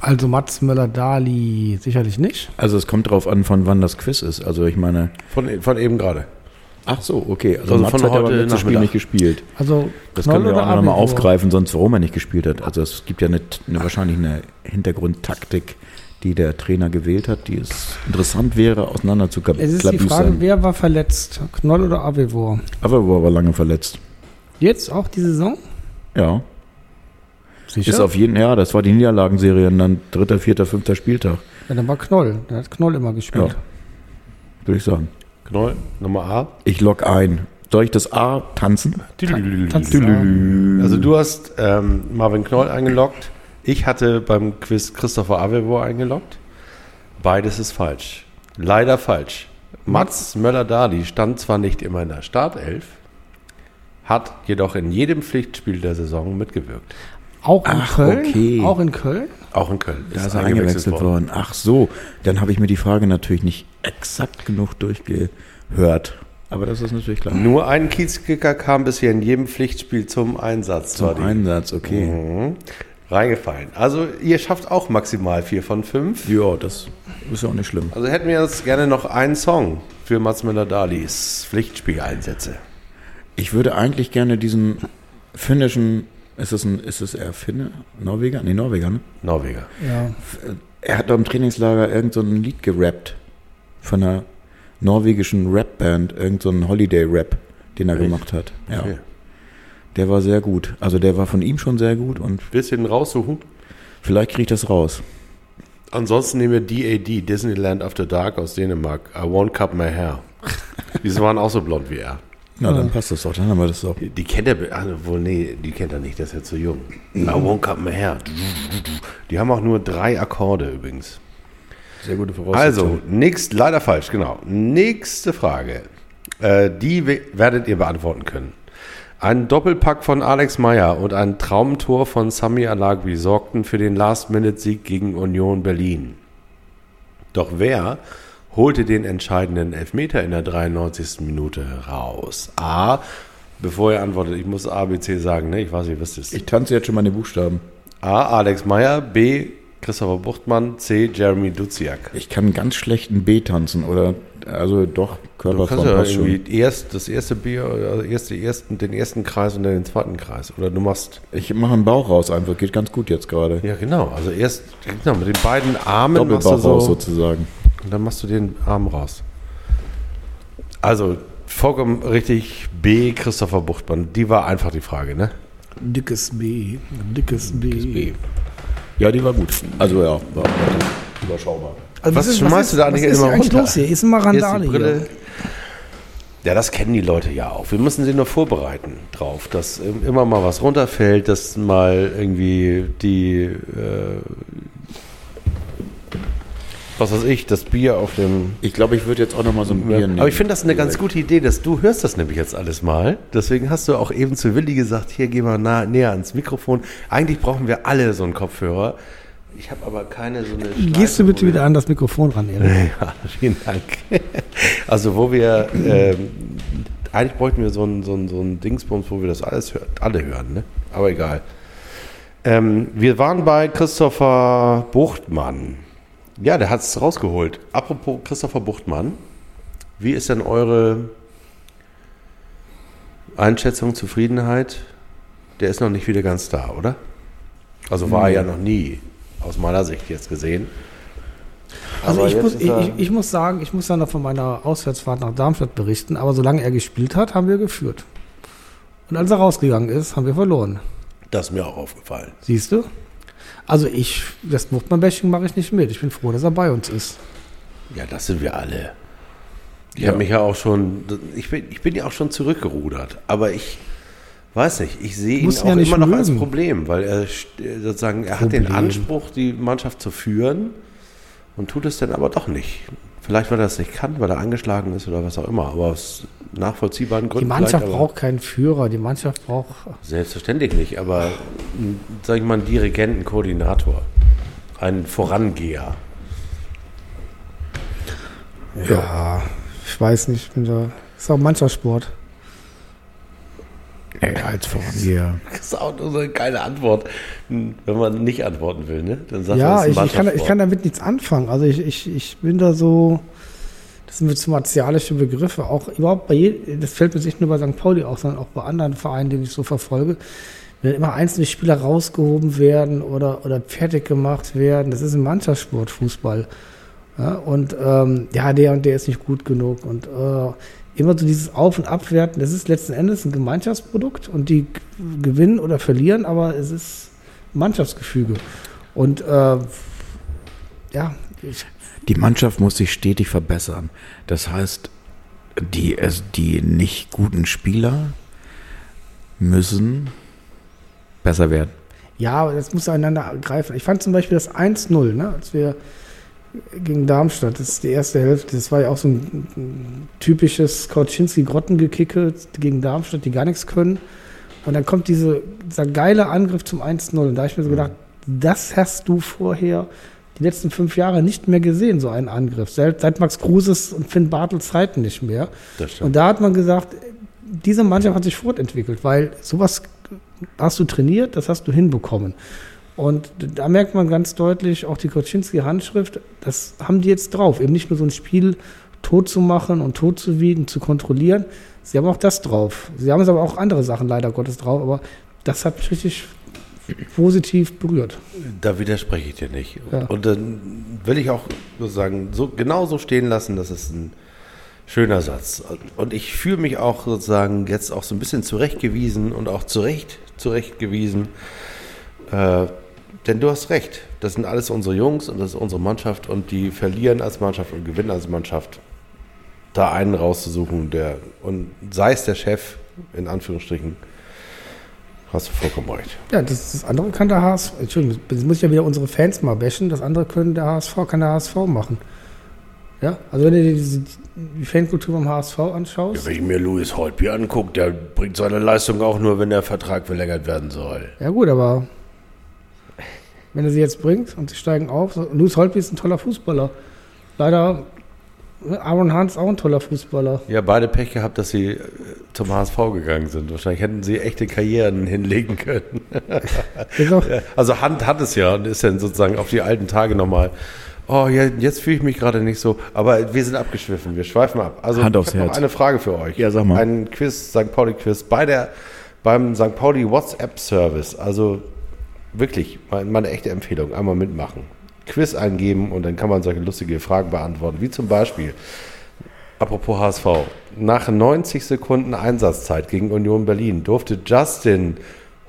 Also Mats Möller-Dali sicherlich nicht. Also es kommt drauf an, von wann das Quiz ist. Also ich meine, Von, von eben gerade. ach so, okay. Also, Also Mats von hat heute letzten Spiel nicht gespielt. Also Das Knoll können wir auch nochmal aufgreifen, sonst warum er nicht gespielt hat. Also es gibt ja eine, eine, wahrscheinlich eine Hintergrundtaktik, die der Trainer gewählt hat, die es interessant wäre, auseinander zu Es ist die Frage, wer war verletzt? Knoll oder Avevor? Aber war aber lange verletzt. Jetzt auch die Saison? Ja. Sicher? Ist auf jeden ja, das war die Niederlagenserie und dann dritter, vierter, fünfter Spieltag, ja, dann war Knoll. Der hat Knoll immer gespielt. Ja. würde ich sagen. Knoll, Nummer A. Ich log ein. Soll ich das A tanzen? Tanzen. Also du hast ähm, Marvin Knoll eingeloggt. Ich hatte beim Quiz Christopher Avevor eingeloggt. Beides ist falsch. Leider falsch. Mats Möller-Dali stand zwar nicht immer in der Startelf, hat jedoch in jedem Pflichtspiel der Saison mitgewirkt. Auch in Ach, Köln? okay. Auch in Köln? Auch in Köln. Da ist er eingewechselt worden. Ach so, dann habe ich mir die Frage natürlich nicht exakt genug durchgehört. Aber das ist natürlich klar. Nur ein Kiezkicker kam bisher in jedem Pflichtspiel zum Einsatz. Zum die- Einsatz, okay. Mhm. Reingefallen. Also ihr schafft auch maximal vier von fünf. Ja, das ist ja auch nicht schlimm. Also hätten wir jetzt gerne noch einen Song für Mats Möller-Dalis Pflichtspieleinsätze. Ich würde eigentlich gerne diesen finnischen, ist es ein, ist es eher Finne? Norweger? Nee, Norweger, ne? Norweger. Ja. Er hat da im Trainingslager irgend so ein Lied gerappt. Von einer norwegischen Rapband, irgend so ein Holiday-Rap, den er Echt? gemacht hat. Ja. Okay. Der war sehr gut. Also der war von ihm schon sehr gut und Willst du den raussuchen? vielleicht kriege ich das raus. Ansonsten nehmen wir DAD, Disneyland After Dark aus Dänemark. I won't cut my hair. [LAUGHS] Diese waren auch so blond wie er. Na, dann passt das doch, dann haben wir das doch. Die, die kennt er, also wohl, nee, die kennt er nicht, der ist ja zu jung. I won't cut my hair. Die haben auch nur drei Akkorde übrigens. Sehr gute Voraussetzung. Also, nächst, leider falsch, genau. Nächste Frage. Äh, die we- werdet ihr beantworten können. Ein Doppelpack von Alex Meyer und ein Traumtor von Sami Alagui sorgten für den Last-Minute-Sieg gegen Union Berlin. Doch wer holte den entscheidenden Elfmeter in der 93. Minute raus? A. Bevor ihr antwortet, ich muss A, B, C sagen, ne? Ich weiß, ihr wisst es. ich tanze jetzt schon mal die Buchstaben. A. Alex Meyer, B. Christopher Buchtmann, C. Jeremy Duziak. Ich kann ganz schlecht ein B tanzen oder also doch Du Körperform kannst ja irgendwie erst das erste Bier, also erst ersten, den ersten Kreis und dann den zweiten Kreis. Oder du machst. Ich mache einen Bauch raus einfach, geht ganz gut jetzt gerade. Ja, genau. Also erst genau, mit den beiden Armen machst du Doppelbauch so, raus sozusagen. Und dann machst du den Arm raus. Also vollkommen richtig B. Christopher Buchtmann. Die war einfach die Frage, ne? Dickes B. Dickes B. Ja, die war gut. Also ja, war überschaubar. Also Was ist- schmeißt du da was eigentlich immer eigentlich runter? los hier? Ist immer Hier ist die Randale hier. Ja, das kennen die Leute ja auch. Wir müssen sie nur vorbereiten drauf, dass immer mal was runterfällt, dass mal irgendwie die, äh, was weiß ich, das Bier auf dem. Ich glaube, ich würde jetzt auch noch mal so ein Bier nehmen. Aber ich finde das eine ganz gute Idee, dass du hörst das nämlich jetzt alles mal. Deswegen hast du auch eben zu Willi gesagt, hier geh mal nah, näher ans Mikrofon. Eigentlich brauchen wir alle so einen Kopfhörer. Ich habe aber keine so eine. Gehst du bitte Schleife, wieder an das Mikrofon ran, Erik? [LAUGHS] ja, vielen Dank. [LAUGHS] Also wo wir, ähm, eigentlich bräuchten wir so ein, so ein, so ein Dingsbums, wo wir das alles hör, alle hören, ne? aber egal. Ähm, wir waren bei Christopher Buchtmann. Ja, der hat es rausgeholt. Apropos Christopher Buchtmann, wie ist denn eure Einschätzung, Zufriedenheit? Der ist noch nicht wieder ganz da, oder? Also war er ja noch nie, aus meiner Sicht jetzt gesehen. Also ich muss, ich, ich muss sagen, ich muss dann noch von meiner Auswärtsfahrt nach Darmstadt berichten, aber solange er gespielt hat, haben wir geführt. Und als er rausgegangen ist, haben wir verloren. Das ist mir auch aufgefallen. Siehst du? Also ich, das Buchtmann-Bashing mache ich nicht mit. Ich bin froh, dass er bei uns ist. Ja, das sind wir alle. Ich Ja. habe mich ja auch schon, ich bin, ich bin ja auch schon zurückgerudert, aber ich weiß nicht, ich sehe ihn auch ja nicht immer noch als. Problem, weil er st- sozusagen, er hat den Problem. Anspruch, die Mannschaft zu führen und tut es dann aber doch nicht. Vielleicht, weil er es nicht kann, weil er angeschlagen ist oder was auch immer, aber aus nachvollziehbaren Die Gründen. Mannschaft vielleicht, aber braucht keinen Führer, die Mannschaft braucht. Selbstverständlich nicht, aber, sag ich mal, einen Dirigenten, Koordinator, einen Vorangeher. Ja, ich weiß nicht, ich bin da. Ist auch Mannschaftssport. Ey, als Vorangeher. Das ist auch nur so eine geile Antwort, wenn man nicht antworten will, ne? Dann sagt man, Ja, ist ich, ich, kann, ich kann damit nichts anfangen. Also ich, ich, ich bin da so, das sind mir zu martialische Begriffe. Auch überhaupt bei jedem, das fällt mir nicht nur bei St. Pauli auf, sondern auch bei anderen Vereinen, die ich so verfolge. Wenn immer einzelne Spieler rausgehoben werden oder, oder fertig gemacht werden, das ist ein Mannschaftssport, Fußball. Ja, und ähm, ja, der und der ist nicht gut genug. Und äh, immer so dieses Auf- und Abwerten, das ist letzten Endes ein Gemeinschaftsprodukt und die gewinnen oder verlieren, aber es ist Mannschaftsgefüge. Und äh, ja, Die Mannschaft muss sich stetig verbessern. Das heißt, die, die nicht guten Spieler müssen besser werden. ja, das muss einander greifen. Ich fand zum Beispiel das 1-0, ne, als wir gegen Darmstadt, das ist die erste Hälfte, das war ja auch so ein, ein typisches Kauczynski-Grottengekicke gegen Darmstadt, die gar nichts können. Und dann kommt diese, dieser geile Angriff zum 1-0. Und da habe ich mir so gedacht, das hast du vorher die letzten fünf Jahre nicht mehr gesehen, so einen Angriff. Seit, seit Max Kruses und Finn Bartels Zeiten nicht mehr. Und da hat man gesagt, diese Mannschaft hat sich fortentwickelt, weil sowas hast du trainiert, das hast du hinbekommen. Und da merkt man ganz deutlich, auch die Koczynski-Handschrift, das haben die jetzt drauf. Eben nicht nur so ein Spiel tot zu machen und tot zu wiegen, zu kontrollieren. Sie haben auch das drauf. Sie haben es aber auch andere Sachen leider Gottes drauf, aber das hat mich richtig positiv berührt. Da widerspreche ich dir nicht. Ja. Und dann will ich auch sozusagen so genau so stehen lassen, das ist ein schöner Satz. Und ich fühle mich auch sozusagen jetzt auch so ein bisschen zurechtgewiesen und auch zurecht zurechtgewiesen. Äh, denn du hast recht, das sind alles unsere Jungs und das ist unsere Mannschaft und die verlieren als Mannschaft und gewinnen als Mannschaft. Da einen rauszusuchen, der und sei es der Chef, in Anführungsstrichen, hast du vollkommen recht. Ja, das, das andere kann der HSV, Entschuldigung, jetzt muss ich ja wieder unsere Fans mal bashen, das andere können der HSV, kann der HSV machen. Ja, also wenn du dir diese, die Fankultur beim HSV anschaust, Wenn ich mir Louis Holtby angucke, der bringt seine Leistung auch nur, wenn der Vertrag verlängert werden soll. ja gut, aber wenn er sie jetzt bringt und sie steigen auf, so, Louis Holtby ist ein toller Fußballer. Leider, ne, Aaron Hans auch ein toller Fußballer. Ja, beide Pech gehabt, dass sie äh, zum HSV gegangen sind. Wahrscheinlich hätten sie echte Karrieren [LAUGHS] hinlegen können. Also Hand hat es ja und ist dann sozusagen auf die alten Tage nochmal. Oh, ja, jetzt fühle ich mich gerade nicht so. Aber wir sind abgeschwiffen, wir schweifen ab. Also Hand aufs ich habe noch Herz. eine Frage für euch. Ja, sag mal. Ein Quiz, St. Pauli-Quiz bei der, beim St. Pauli WhatsApp-Service. Also wirklich, meine, echte Empfehlung, einmal mitmachen. Quiz eingeben und dann kann man solche lustige Fragen beantworten. Wie zum Beispiel, apropos HSV, nach 90 Sekunden Einsatzzeit gegen Union Berlin durfte Justin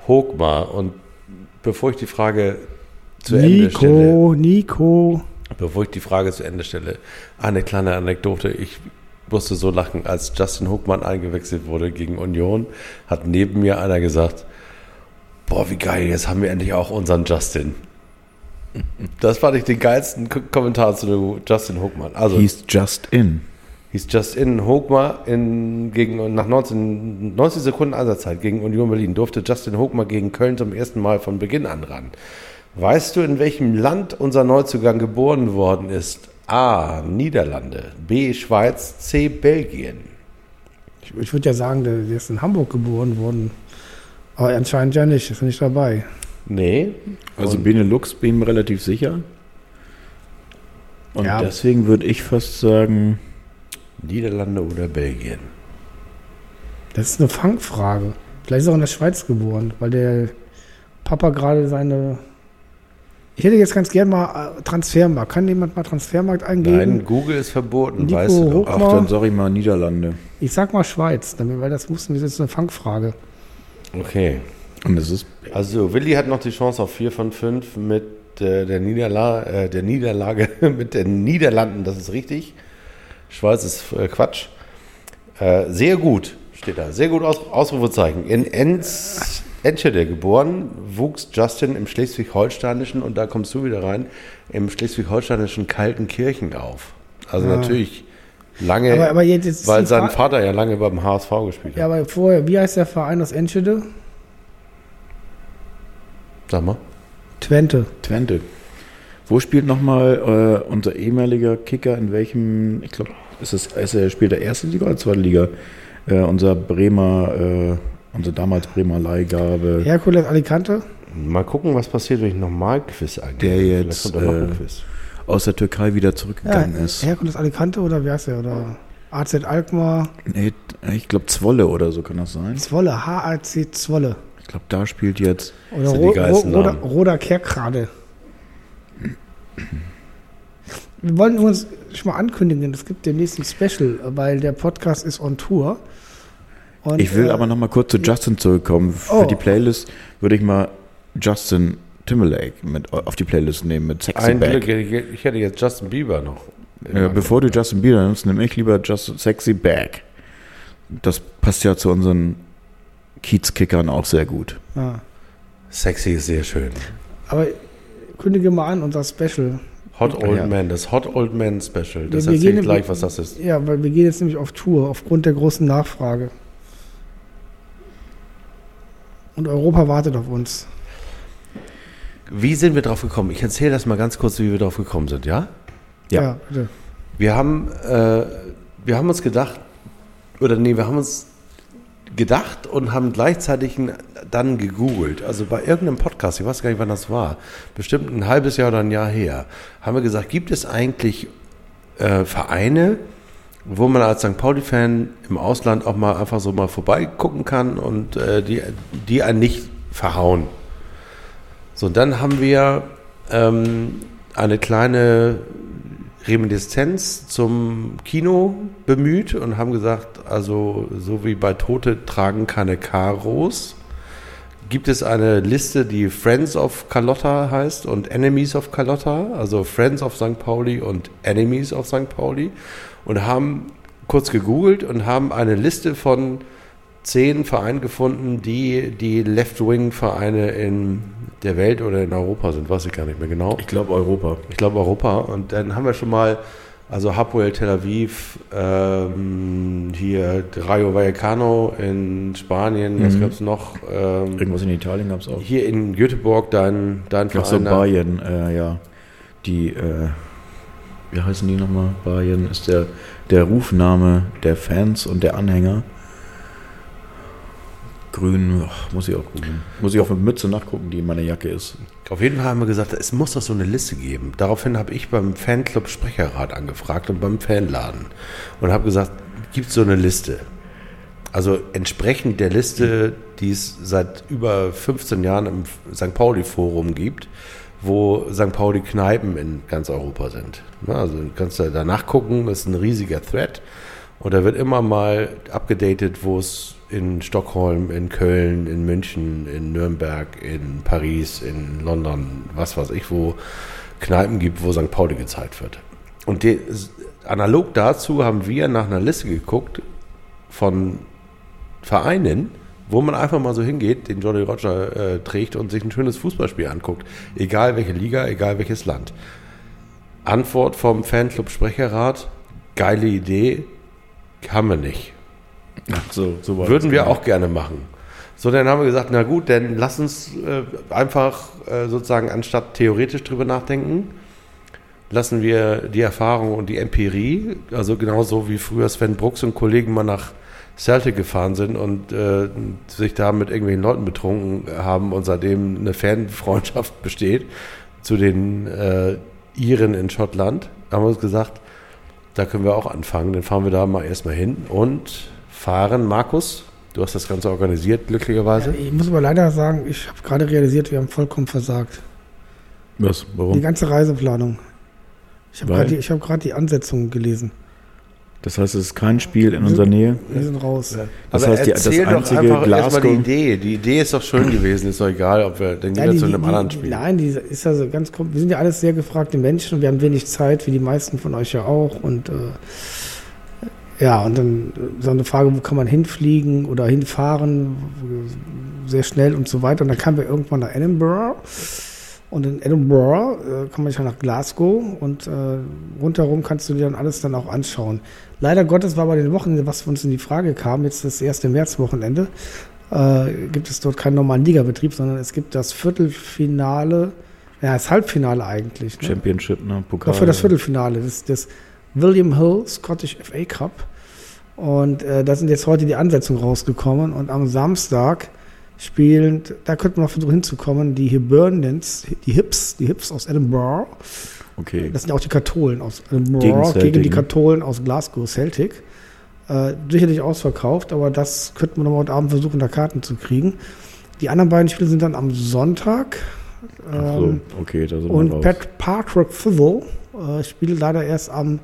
Hochmar. Und bevor ich die Frage zu Ende stelle, Nico, Nico. bevor ich die Frage zu Ende stelle, eine kleine Anekdote. Ich musste so lachen, als Justin Hochmann eingewechselt wurde gegen Union, hat neben mir einer gesagt, boah, wie geil, jetzt haben wir endlich auch unseren Justin. Das fand ich den geilsten K Kommentar zu Justin Hochmann. Also, He's just in. hieß Justin Hochmar in, gegen, nach 19, 90 Sekunden Einsatzzeit gegen Union Berlin durfte Justin Hochmar gegen Köln zum ersten Mal von Beginn an ran. Weißt du, in welchem Land unser Neuzugang geboren worden ist? A. Niederlande, B. Schweiz, C. Belgien. Ich, ich würde ja sagen, der, der ist in Hamburg geboren worden. Aber anscheinend ja nicht, ist nicht dabei. Nee. Also Benelux bin ich mir relativ sicher. Und Ja. deswegen würde ich fast sagen, Niederlande oder Belgien? Das ist eine Fangfrage. Vielleicht ist er auch in der Schweiz geboren, weil der Papa gerade seine. Ich hätte jetzt ganz gern mal äh, Transfermarkt. Kann jemand mal Transfermarkt eingeben? Nein, Google ist verboten, Nico weißt du doch. Hoch- ach, dann sage ich mal Niederlande. Ich sag mal Schweiz, damit, weil das wussten wir, das ist eine Fangfrage. Okay. Und es ist Also Willi hat noch die Chance auf 4 von 5 mit äh, der, Niederla äh, der Niederlage [LAUGHS] mit den Niederlanden, das ist richtig. Schweiz ist äh, Quatsch. Äh, sehr gut, steht da. Sehr gut, Aus Ausrufezeichen. In Enz, Enschede geboren, wuchs Justin im schleswig-holsteinischen, und da kommst du wieder rein, im schleswig-holsteinischen Kaltenkirchen auf. Also Ja. natürlich lange, Aber- aber jetzt weil sein Fra- Vater ja lange beim HSV gespielt hat. Ja, aber vorher, wie heißt der Verein aus Enschede? Sag mal. Twente. Twente. Wo spielt nochmal äh, unser ehemaliger Kicker, in welchem, ich glaube, ist es, ist er spielt der erste Liga oder zweite Liga? Äh, unser Bremer, äh, unser damals Bremer Leihgabe. Herkules Alicante? Mal gucken, was passiert, wenn ich nochmal Quiz eingebe. Der Vielleicht jetzt, kommt da noch ein äh, Quiz. Aus der Türkei wieder zurückgegangen ist. Herkules Alicante oder wie heißt der? Oder AZ Alkmaar? Nee, ich glaube Zwolle oder so kann das sein. Zwolle, HAC Zwolle. Ich glaube, da spielt jetzt. Oder Ro Ro Roda. Roda Kerkrade. Wir wollen uns schon mal ankündigen, es gibt demnächst ein Special, weil der Podcast ist on Tour. Und, Ich will äh, aber nochmal kurz zu Justin zurückkommen. Für Oh. die Playlist würde ich mal Justin Timberlake mit auf die Playlist nehmen mit Sexy Ein Back. Glück, ich hätte jetzt Justin Bieber noch. Äh, bevor du Justin Bieber nimmst, nehme ich lieber Just Sexy Back. Das passt ja zu unseren Kiezkickern auch sehr gut. Ja. Sexy ist sehr schön. Aber kündige mal an, unser Special. Hot Old Ja. Man, das Hot Old Man Special. Das Wir- wir erzähle gehen ich gleich, was das ist. Ja, weil wir gehen jetzt nämlich auf Tour aufgrund der großen Nachfrage. Und Europa wartet auf uns. Wie sind wir drauf gekommen? Ich erzähle das mal ganz kurz, wie wir drauf gekommen sind, ja? Ja. bitte. Wir haben, äh, wir haben uns gedacht, oder nee, wir haben uns gedacht und haben gleichzeitig dann gegoogelt. Also bei irgendeinem Podcast, ich weiß gar nicht, wann das war, bestimmt ein halbes Jahr oder ein Jahr her, haben wir gesagt, gibt es eigentlich äh, Vereine, wo man als St. Pauli-Fan im Ausland auch mal einfach so mal vorbeigucken kann und äh, die, die einen nicht verhauen. So, dann haben wir ähm, eine kleine Reminiszenz zum Kino bemüht und haben gesagt, also so wie bei Tote tragen keine Karos, gibt es eine Liste, die Friends of Carlotta heißt und Enemies of Carlotta, also Friends of St. Pauli und Enemies of St. Pauli und haben kurz gegoogelt und haben eine Liste von zehn Vereinen gefunden, die die Left-Wing-Vereine in der Welt oder in Europa sind, weiß ich gar nicht mehr genau. Ich glaube Europa. Ich glaube Europa. Und dann haben wir schon mal, also Hapoel Tel Aviv, ähm, hier Rayo Vallecano in Spanien, was Mhm. gab es noch? Ähm, Irgendwas in Italien gab es auch. hier in Göteborg, dein, dein Ach so, Verein. Bayern, äh, ja. Die, äh, wie heißen die nochmal? Bayern ist der, der Rufname der Fans und der Anhänger. Grün, ach, muss ich auch gucken. Muss ich auf eine Mütze nachgucken, die in meiner Jacke ist. Auf jeden Fall haben wir gesagt, es muss doch so eine Liste geben. Daraufhin habe ich beim Fanclub Sprecherrat angefragt und beim Fanladen und habe gesagt, gibt es so eine Liste? Also entsprechend der Liste, die es seit über 15 Jahren im St. Pauli-Forum gibt, wo St. Pauli-Kneipen in ganz Europa sind. Also du kannst da danach gucken, das ist ein riesiger Thread. Und da wird immer mal abgedatet, wo es in Stockholm, in Köln, in München, in Nürnberg, in Paris, in London, was weiß ich, wo Kneipen gibt, wo St. Pauli gezeigt wird. Und die, analog dazu haben wir nach einer Liste geguckt von Vereinen, wo man einfach mal so hingeht, den Jolly Roger äh, trägt und sich ein schönes Fußballspiel anguckt. Egal welche Liga, egal welches Land. Antwort vom Fanclub Sprecherrat, geile Idee, haben wir nicht. Ach so, so Würden wir genau. auch gerne machen. So, dann haben wir gesagt, na gut, dann lass uns äh, einfach äh, sozusagen anstatt theoretisch drüber nachdenken, lassen wir die Erfahrung und die Empirie, also genauso wie früher Sven Brooks und Kollegen mal nach Celtic gefahren sind und äh, sich da mit irgendwelchen Leuten betrunken haben und seitdem eine Fanfreundschaft [LAUGHS] besteht zu den äh, Iren in Schottland, haben wir uns gesagt, da können wir auch anfangen. Dann fahren wir da mal erstmal hin und fahren. Markus, du hast das Ganze organisiert, glücklicherweise. Ich muss aber leider sagen, ich habe gerade realisiert, wir haben vollkommen versagt. Was? Die Warum? ganze Reiseplanung. Ich habe gerade die, hab die Ansetzungen gelesen. Das heißt, es ist kein Spiel in unserer Nähe. Wir sind raus. Das Aber heißt, die, das doch einzige einfach erstmal die Glasgow. Idee. Die Idee ist doch schön gewesen, ist doch egal, ob wir, dann gehen wir zu einem anderen Spiel. Nein, die ist also ganz Wir sind ja alles sehr gefragte Menschen und wir haben wenig Zeit, wie die meisten von euch ja auch. Und äh, ja, und dann äh, so eine Frage, wo kann man hinfliegen oder hinfahren, sehr schnell und so weiter. Und dann kamen wir irgendwann nach Edinburgh. Und in Edinburgh äh, kann man ja nach Glasgow und äh, rundherum kannst du dir dann alles dann auch anschauen. Leider Gottes war bei den Wochenende, was uns in die Frage kam, jetzt das erste Märzwochenende, äh, gibt es dort keinen normalen Ligabetrieb, sondern es gibt das Viertelfinale, ja, das Halbfinale eigentlich. Ne? Championship, ne? Pokal. Doch für das Viertelfinale, das, das William Hill Scottish FA Cup. Und äh, da sind jetzt heute die Ansetzungen rausgekommen und am Samstag spielen, da könnte man noch versuchen hinzukommen, die Hibernians, die Hips, die Hips aus Edinburgh. Okay. Das sind ja auch die Katholen aus Edinburgh Gegen gegen, die ne? Katholen aus Glasgow Celtic. Äh, sicherlich ausverkauft, aber das könnte man noch mal heute Abend versuchen, da Karten zu kriegen. Die anderen beiden Spiele sind dann am Sonntag. Ach so, Ähm, okay, da sind wir und. Pat Patrick Fizzle äh, spielt leider erst am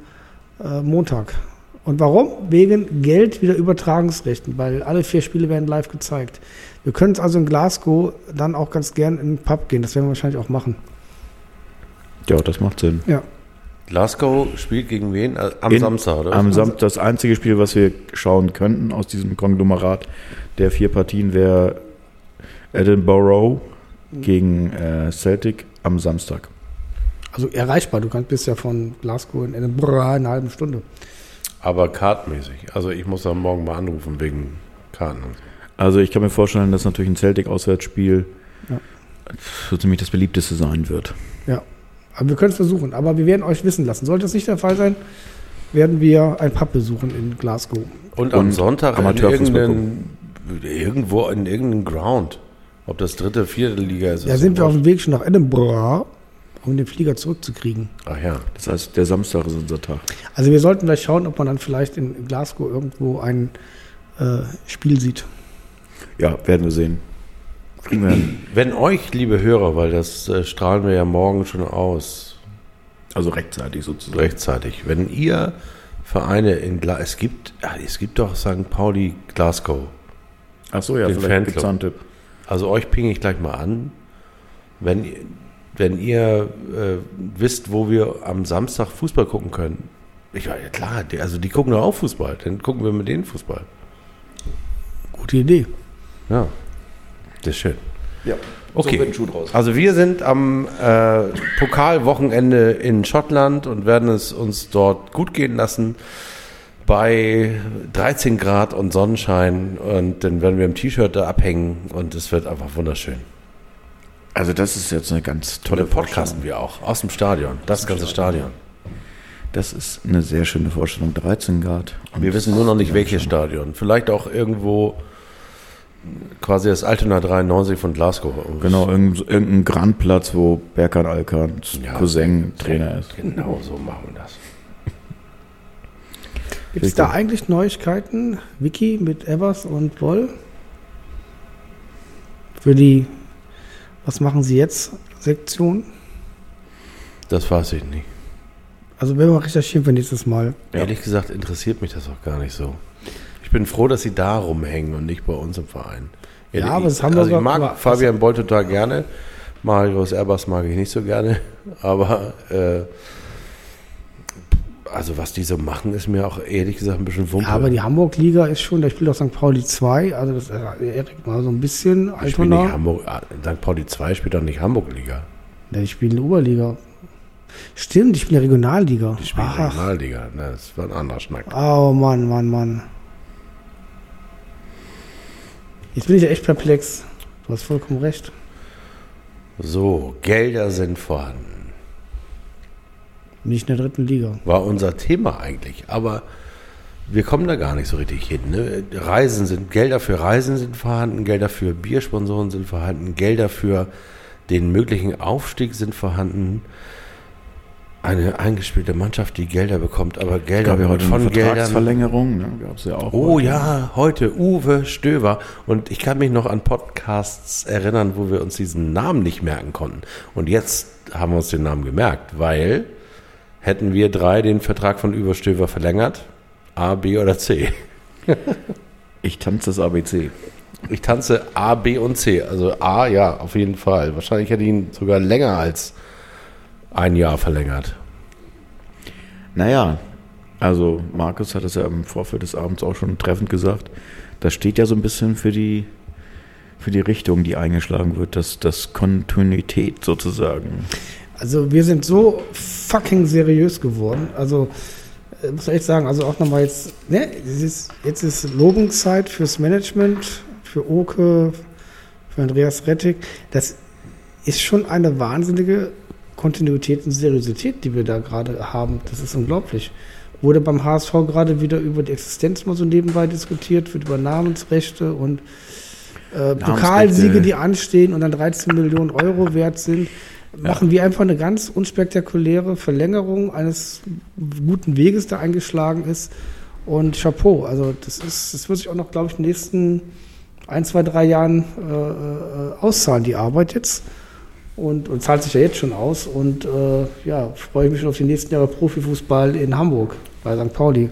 äh, Montag. Und warum? Wegen Geld wieder Übertragungsrechten, weil alle vier Spiele werden live gezeigt. Wir können es also in Glasgow dann auch ganz gern in den Pub gehen. Das werden wir wahrscheinlich auch machen. Ja, das macht Sinn. Ja. Glasgow spielt gegen wen? Äh, Am In- Samstag, oder? Am Sam das einzige Spiel, was wir schauen könnten aus diesem Konglomerat der vier Partien, wäre Edinburgh gegen äh, Celtic am Samstag. Also erreichbar. Du kannst bist ja von Glasgow in Edinburgh in einer halben Stunde. Aber kartmäßig. Also ich muss dann morgen mal anrufen wegen Karten. und so. Also ich kann mir vorstellen, dass natürlich ein Celtic-Auswärtsspiel Ja. so ziemlich das beliebteste sein wird. Ja. Aber wir können es versuchen. Aber wir werden euch wissen lassen. Sollte das nicht der Fall sein, werden wir ein Pub besuchen in Glasgow. Und am Und Sonntag in irgendeinen, irgendwo in irgendeinem Ground. Ob das dritte, vierte Liga ist. Da sind wir auf dem Weg schon nach Edinburgh, um den Flieger zurückzukriegen. Ach ja. Das heißt, der Samstag ist unser Tag. Also wir sollten gleich schauen, ob man dann vielleicht in Glasgow irgendwo ein äh, Spiel sieht. Ja, werden wir sehen. Kriegen wir hin. Wenn euch, liebe Hörer, weil das äh, strahlen wir ja morgen schon aus, Also rechtzeitig sozusagen. rechtzeitig, wenn ihr Vereine in Glasgow, es gibt, ah, es gibt doch St. Pauli Glasgow. Ach so, ja, Den vielleicht gibt's einen Tipp. Also euch pinge ich gleich mal an. Wenn, ihr- wenn ihr äh, wisst, wo wir am Samstag Fußball gucken können. Ich war ja klar, die, also die gucken doch auch Fußball. Dann gucken wir mit denen Fußball. Gute Idee. Ja, das ist schön. Ja. Okay. So wird ein Schuh draus. Also wir sind am äh, Pokalwochenende in Schottland und werden es uns dort gut gehen lassen bei 13 Grad und Sonnenschein und dann werden wir im T-Shirt da abhängen und es wird einfach wunderschön. Also das ist jetzt eine ganz tolle Tolle podcasten wir auch aus dem Stadion, das ganze Stadion. Das ist eine sehr schöne Vorstellung. 13 Grad. Und Wir wissen nur noch nicht welches Stadion. Vielleicht auch irgendwo quasi das Altona 93 von Glasgow. Genau, irgend- irgendein Grandplatz, wo Berkan Alkans Ja. Cousin Trainer ist. Genau so machen wir das. Gibt es da eigentlich Neuigkeiten, Wiki, mit Evers und Woll? Für die Was machen Sie jetzt? Sektion? Das weiß ich nicht. Also wenn wir recherchieren für nächstes Mal. Ja. Ehrlich gesagt interessiert mich das auch gar nicht so. Ich bin froh, dass sie da rumhängen und nicht bei uns im Verein. Ja, Ehrlich, aber das ich- haben wir also ich mag Fabian Boll total gerne. Marius Erbers mag ich nicht so gerne. [LAUGHS] Aber äh, also was die so machen, ist mir auch ehrlich gesagt ein bisschen Wumpe. Ja, aber die Hamburg-Liga ist schon, da spielt auch St. Pauli 2, also das äh, Erik mal so ein bisschen ich spiele nicht. Hamburg. ah, St. Pauli 2 spielt doch nicht Hamburg-Liga. Ja, die spielen in der Oberliga. Stimmt, die spielen Regionalliga. Die spielen Ach, Regionalliga. Na, das war ein anderer Schnack. oh Mann, Mann, Mann. Jetzt bin ich echt perplex. Du hast vollkommen recht. So, Gelder sind vorhanden. Nicht in der dritten Liga. war unser Thema eigentlich. Aber wir kommen da gar nicht so richtig hin. Ne? Reisen sind, Gelder für Reisen sind vorhanden, Gelder für Biersponsoren sind vorhanden, Gelder für den möglichen Aufstieg sind vorhanden. Eine eingespielte Mannschaft, die Gelder bekommt, aber Gelder gab ja heute von Geldern. Vertragsverlängerung, ne? gab es ja auch. Oh heute. ja, heute Uwe Stöver. Und ich kann mich noch an Podcasts erinnern, wo wir uns diesen Namen nicht merken konnten. Und jetzt haben wir uns den Namen gemerkt, weil hätten wir drei den Vertrag von Uwe Stöver verlängert, A, B oder C. [LAUGHS] Ich tanze das ABC. Ich tanze A, B und C. Also A, ja, auf jeden Fall. Wahrscheinlich hätte ich ihn sogar länger als ein Jahr verlängert. Naja, also Markus hat es ja im Vorfeld des Abends auch schon treffend gesagt. Das steht ja so ein bisschen für die, für die Richtung, die eingeschlagen wird, das, das Kontinuität sozusagen. Also wir sind so fucking seriös geworden. Also äh, muss ich echt sagen, also auch nochmal jetzt, ne, es ist, jetzt ist Lobenzeit fürs Management, für Oke, für Andreas Rettig. Das ist schon eine wahnsinnige Kontinuität und Seriosität, die wir da gerade haben. Das ist unglaublich. Wurde beim HSV gerade wieder über die Existenz mal so nebenbei diskutiert, wird über Namensrechte und äh, Pokalsiege, die anstehen und dann 13 Millionen Euro wert sind. Machen wir einfach eine ganz unspektakuläre Verlängerung eines guten Weges, der eingeschlagen ist. Und Chapeau. Also das ist, das wird sich auch noch, glaube ich, in den nächsten ein, zwei, drei Jahren äh, äh, auszahlen, die Arbeit jetzt. Und, und zahlt sich ja jetzt schon aus. Und äh, ja, freue ich mich schon auf die nächsten Jahre Profifußball in Hamburg bei St. Pauli.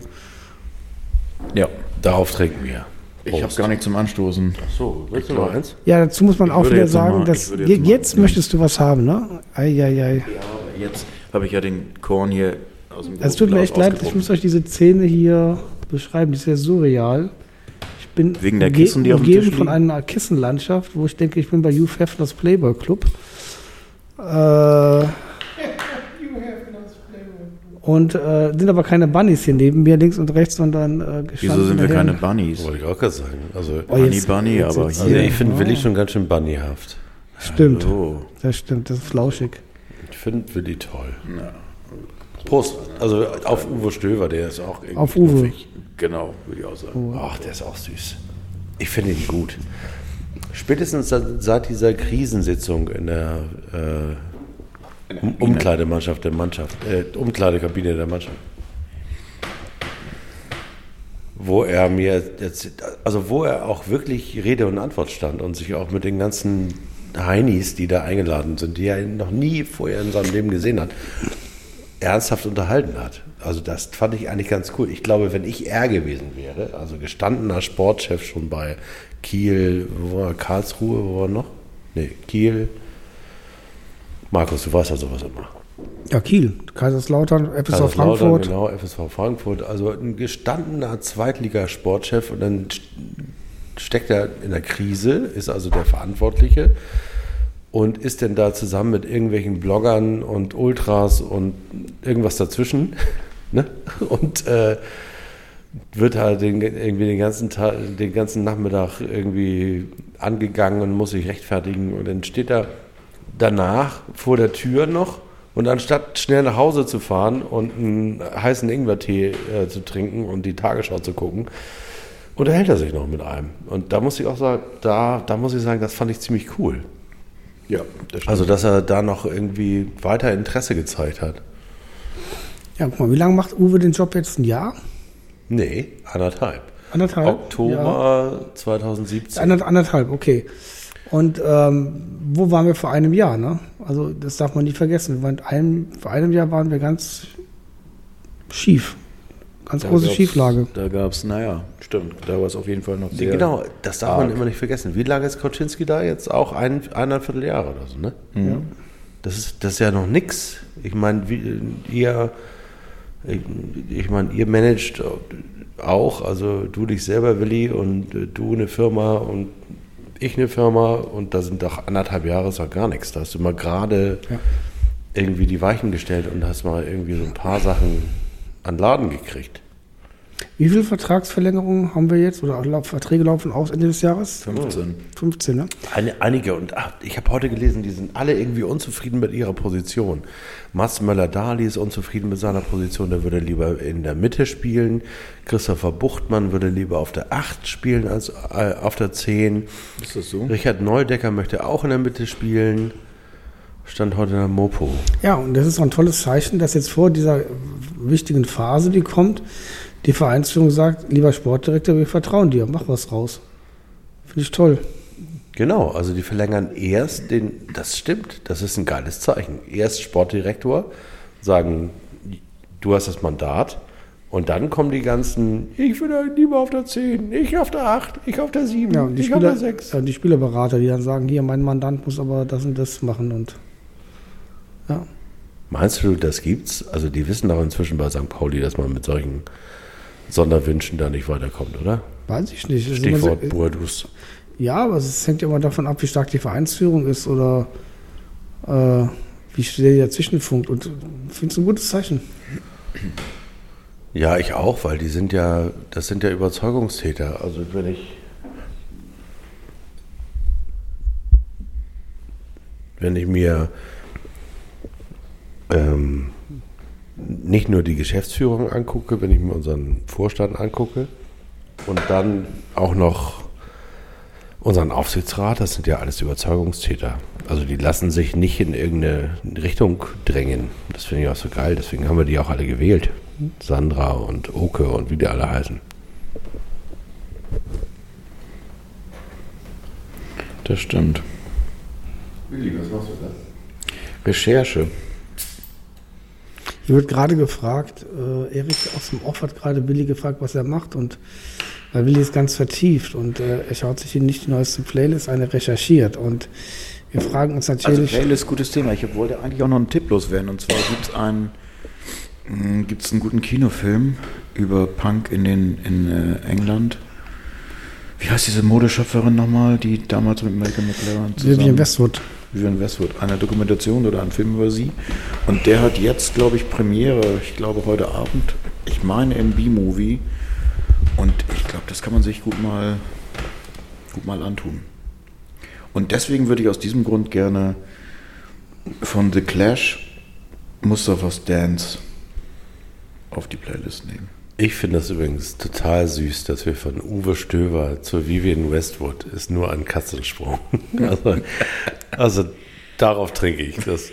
Ja. Darauf trinken wir. Ich habe gar nichts zum Anstoßen. So, willst du noch eins? Ja, dazu muss man Ich auch wieder sagen, mal- dass jetzt jetzt möchtest du was haben, ne? Eieiei. Ja, jetzt habe ich ja den Korn hier aus dem Es tut mir echt leid, ich muss euch diese Szene hier beschreiben, die ist ja surreal. Ich bin Wegen der Kissen, die auf dem umgeben Tisch von einer Kissenlandschaft, wo ich denke, ich bin bei Hugh Hefners Playboy Club. Äh, und äh, sind aber keine Bunnies hier neben mir, links und rechts, sondern äh, Wieso sind wir keine. Bunnies? Wollte ich auch gerade sagen. Also, Oh, Bunny jetzt- Bunny, jetzt aber sitzt also hier. ich finde Oh. Willi schon ganz schön bunnyhaft. Stimmt, So. das stimmt, das ist flauschig. Ich finde Willi toll. Prost. Also auf Uwe Stöver, der ist auch irgendwie Auf Uwe. knuffig. Genau, würde ich auch sagen. Ach, der ist auch süß. Ich finde ihn gut. Spätestens seit- dieser Krisensitzung in der äh, um Umkleidemannschaft der Mannschaft, äh, Umkleidekabine der Mannschaft. Wo er mir jetzt, also wo er auch wirklich Rede und Antwort stand und sich auch mit den ganzen Heinis, die da eingeladen sind, die er noch nie vorher in seinem Leben gesehen hat, ernsthaft unterhalten hat. Also das fand ich eigentlich ganz cool. Ich glaube, wenn ich er gewesen wäre, also gestandener Sportchef schon bei Kiel, wo war? Karlsruhe, wo war noch? Nee, Kiel. Markus, du weißt ja sowas immer. Ja, Kiel, Kaiserslautern, FSV Kaiserslautern, Frankfurt. Genau, FSV Frankfurt. Also ein gestandener Zweitligasportchef und dann st- steckt er in der Krise, ist also der Verantwortliche und ist denn da zusammen mit irgendwelchen Bloggern und Ultras und irgendwas dazwischen [LAUGHS] ne? und äh, wird halt den, irgendwie den ganzen Tag, den ganzen Nachmittag irgendwie angegangen und muss sich rechtfertigen und dann steht er danach vor der Tür noch und anstatt schnell nach Hause zu fahren und einen heißen Ingwertee äh, zu trinken und die Tagesschau zu gucken, unterhält er sich noch mit einem. Und da muss ich auch sagen, da, da muss ich sagen, das fand ich ziemlich cool. Ja, das stimmt. Also, dass er da noch irgendwie weiter Interesse gezeigt hat. Ja, guck mal, wie lange macht Uwe den Job jetzt? Ein Jahr? Nee, anderthalb. Anderthalb? Oktober Ja. 2017. Anderth- Anderthalb, okay. Und ähm, wo waren wir vor einem Jahr? Ne? Also das darf man nicht vergessen. Wir waren einem, vor einem Jahr waren wir ganz schief. Ganz Da große gab's- Schieflage. Da gab es, naja, stimmt, da war es auf jeden Fall noch sehr. genau, das darf man arg. immer nicht vergessen. Wie lange ist Koczynski da jetzt? Auch ein, eineinviertel Jahre oder so, ne? Ja. Das ist, das ist ja noch nix. Ich meine, wie- ihr, ich, ich meine, ihr managt auch, also du dich selber, Willi, und äh, du eine Firma und ich eine Firma und da sind doch anderthalb Jahre ist doch gar nichts. Da hast du mal gerade Ja. irgendwie die Weichen gestellt und hast mal irgendwie so ein paar Sachen an Laden gekriegt. Wie viele Vertragsverlängerungen haben wir jetzt? Oder Verträge laufen aus Ende des Jahres? 15. 15, ne? Eine, einige und ach, ich habe heute gelesen, die sind alle irgendwie unzufrieden mit ihrer Position. Mats Möller-Dali ist unzufrieden mit seiner Position, der würde lieber in der Mitte spielen. Christopher Buchtmann würde lieber auf der 8 spielen als äh, auf der 10. Ist das so? Richard Neudecker möchte auch in der Mitte spielen. Stand heute in der Mopo. Ja, und das ist auch ein tolles Zeichen, dass jetzt vor dieser wichtigen Phase, die kommt, die Vereinsführung sagt, lieber Sportdirektor, wir vertrauen dir, mach was raus. Finde ich toll. Genau, also die verlängern erst den, das stimmt, das ist ein geiles Zeichen. Erst Sportdirektor, sagen, du hast das Mandat und dann kommen die ganzen, ich will lieber auf der 10, ich auf der 8, ich auf der 7, Ja, ich auf der Spieler, 6. ja, die Spielerberater, die dann sagen, hier, mein Mandant muss aber das und das machen und ja. Meinst du, das gibt's? Also die wissen doch inzwischen bei St. Pauli, dass man mit solchen Sonderwünschen da nicht weiterkommt, oder? Weiß ich nicht. Stichwort so- Burdus. Ja, aber es hängt ja immer davon ab, wie stark die Vereinsführung ist oder äh, wie schnell der Zwischenfunkt. Und ich finde es ein gutes Zeichen. Ja, ich auch, weil die sind ja, das sind ja Überzeugungstäter. Also wenn ich, wenn ich mir ähm, nicht nur die Geschäftsführung angucke, wenn ich mir unseren Vorstand angucke und dann auch noch unseren Aufsichtsrat, das sind ja alles Überzeugungstäter. Also die lassen sich nicht in irgendeine Richtung drängen. Das finde ich auch so geil. Deswegen haben wir die auch alle gewählt. Sandra und Oke und wie die alle heißen. Das stimmt. Willi, was machst du da? Recherche. Hier wird gerade gefragt, äh, Erik aus dem Off hat gerade Willi gefragt, was er macht und weil Willi ist ganz vertieft und äh, er schaut sich in nicht die neueste Playlist eine recherchiert und wir fragen uns Also natürlich, Playlist, gutes Thema. Ich wollte eigentlich auch noch einen Tipp loswerden. Und zwar gibt es einen, mh, gibt's einen guten Kinofilm über Punk in, den, in äh, England. Wie heißt diese Modeschöpferin nochmal, die damals mit Malcolm McLaren zusammen... Vivian Westwood. Vivian Westwood. Eine Dokumentation oder ein Film über sie. Und der hat jetzt, glaube ich, Premiere, ich glaube heute Abend, ich meine im B-Movie. Und ich glaube, das kann man sich gut mal, gut mal antun. Und deswegen würde ich aus diesem Grund gerne von The Clash Mustapha's Dance auf die Playlist nehmen. Ich finde das übrigens total süß, dass wir von Uwe Stöver zu Vivian Westwood ist nur ein Katzensprung. [LAUGHS] Also, also darauf trinke ich, dass,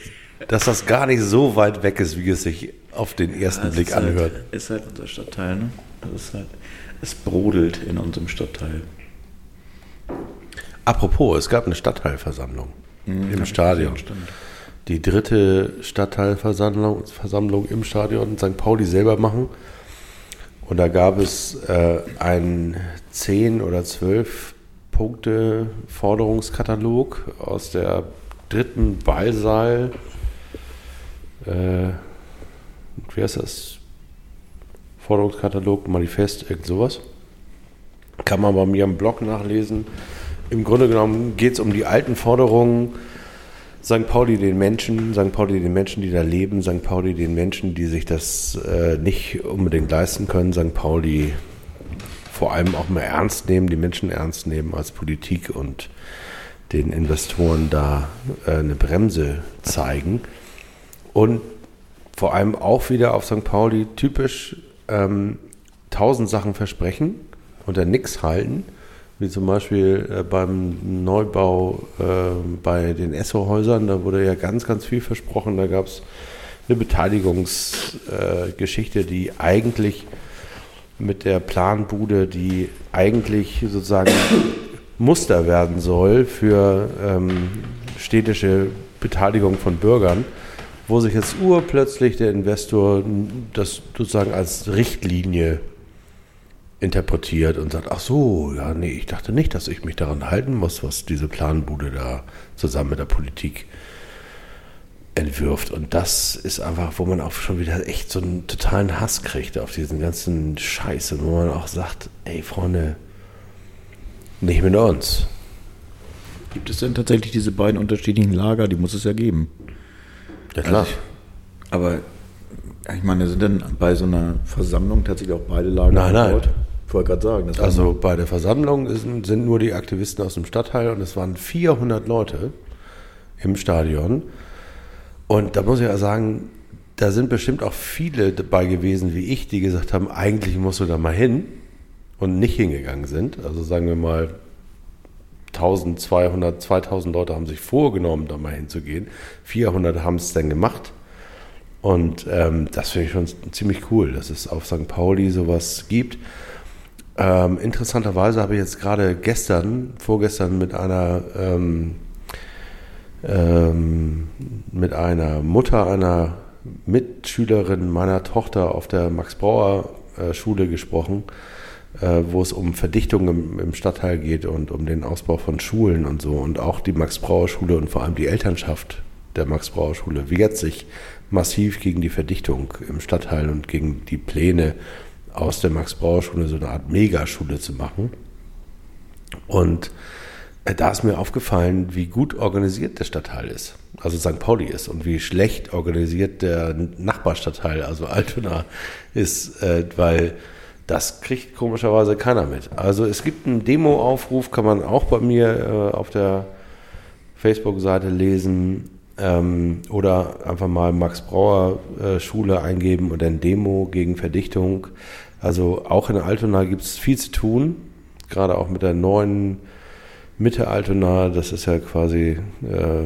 dass das gar nicht so weit weg ist, wie es sich auf den ersten Es Blick halt- anhört. Ist halt unser Stadtteil, ne? Halt, es brodelt in unserem Stadtteil. Apropos, es gab eine Stadtteilversammlung im hab ich Stadion. Die dritte Stadtteilversammlung Versammlung im Stadion St. Pauli selber machen. Und da gab es äh, einen 10 oder 12 Punkte Forderungskatalog aus der dritten Ballsaal. Äh, wie heißt das? Forderungskatalog, Manifest, irgend sowas. Kann man bei mir im Blog nachlesen. Im Grunde genommen geht es um die alten Forderungen. St. Pauli den Menschen, St. Pauli den Menschen, die da leben, St. Pauli den Menschen, die sich das äh, nicht unbedingt leisten können, St. Pauli vor allem auch mal ernst nehmen, die Menschen ernst nehmen als Politik und den Investoren da äh, eine Bremse zeigen. Und vor allem auch wieder auf St. Pauli typisch ähm, tausend Sachen versprechen und dann nichts halten, wie zum Beispiel äh, beim Neubau äh, bei den Esso-Häusern, da wurde ja ganz, ganz viel versprochen. Da gab es eine Beteiligungsgeschichte, äh, die eigentlich mit der Planbude, die eigentlich sozusagen Muster werden soll für ähm, städtische Beteiligung von Bürgern, wo sich jetzt urplötzlich der Investor das sozusagen als Richtlinie interpretiert und sagt, ach so, ja, nee, ich dachte nicht, dass ich mich daran halten muss, was diese Planbude da zusammen mit der Politik entwirft. Und das ist einfach, wo man auch schon wieder echt so einen totalen Hass kriegt auf diesen ganzen Scheiß und wo man auch sagt, ey Freunde, nicht mit uns. Gibt es denn tatsächlich diese beiden unterschiedlichen Lager? Die muss es ja geben. Ja klar. Also ich, aber ich meine, sind denn bei so einer Versammlung tatsächlich auch beide Lager Nein, nein. Ich wollte gerade sagen. Also bei der Versammlung sind, sind nur die Aktivisten aus dem Stadtteil und es waren 400 Leute im Stadion. Und da muss ich ja sagen, da sind bestimmt auch viele dabei gewesen wie ich, die gesagt haben, eigentlich musst du da mal hin und nicht hingegangen sind. Also sagen wir mal 1200, 2000 Leute haben sich vorgenommen, da mal hinzugehen. 400 haben es dann gemacht. Und ähm, das finde ich schon ziemlich cool, dass es auf St. Pauli sowas gibt. Ähm, interessanterweise habe ich jetzt gerade gestern, vorgestern mit einer ähm, ähm, mit einer Mutter einer Mitschülerin meiner Tochter auf der Max Brauer äh, Schule gesprochen, äh, wo es um Verdichtung im, im Stadtteil geht und um den Ausbau von Schulen und so. Und auch die Max Brauer Schule und vor allem die Elternschaft der Max Brauer Schule wehrt sich massiv gegen die Verdichtung im Stadtteil und gegen die Pläne aus der Max Brauer Schule so eine Art Megaschule zu machen. Und äh, da ist mir aufgefallen, wie gut organisiert der Stadtteil ist, also St. Pauli ist und wie schlecht organisiert der Nachbarstadtteil, also Altona, ist, äh, weil das kriegt komischerweise keiner mit. Also es gibt einen Demo-Aufruf, kann man auch bei mir äh, auf der Facebook-Seite lesen ähm, oder einfach mal Max Brauer äh, Schule eingeben und dann Demo gegen Verdichtung. Also auch in Altona gibt es viel zu tun, gerade auch mit der neuen Mitte Altona, das ist ja quasi äh,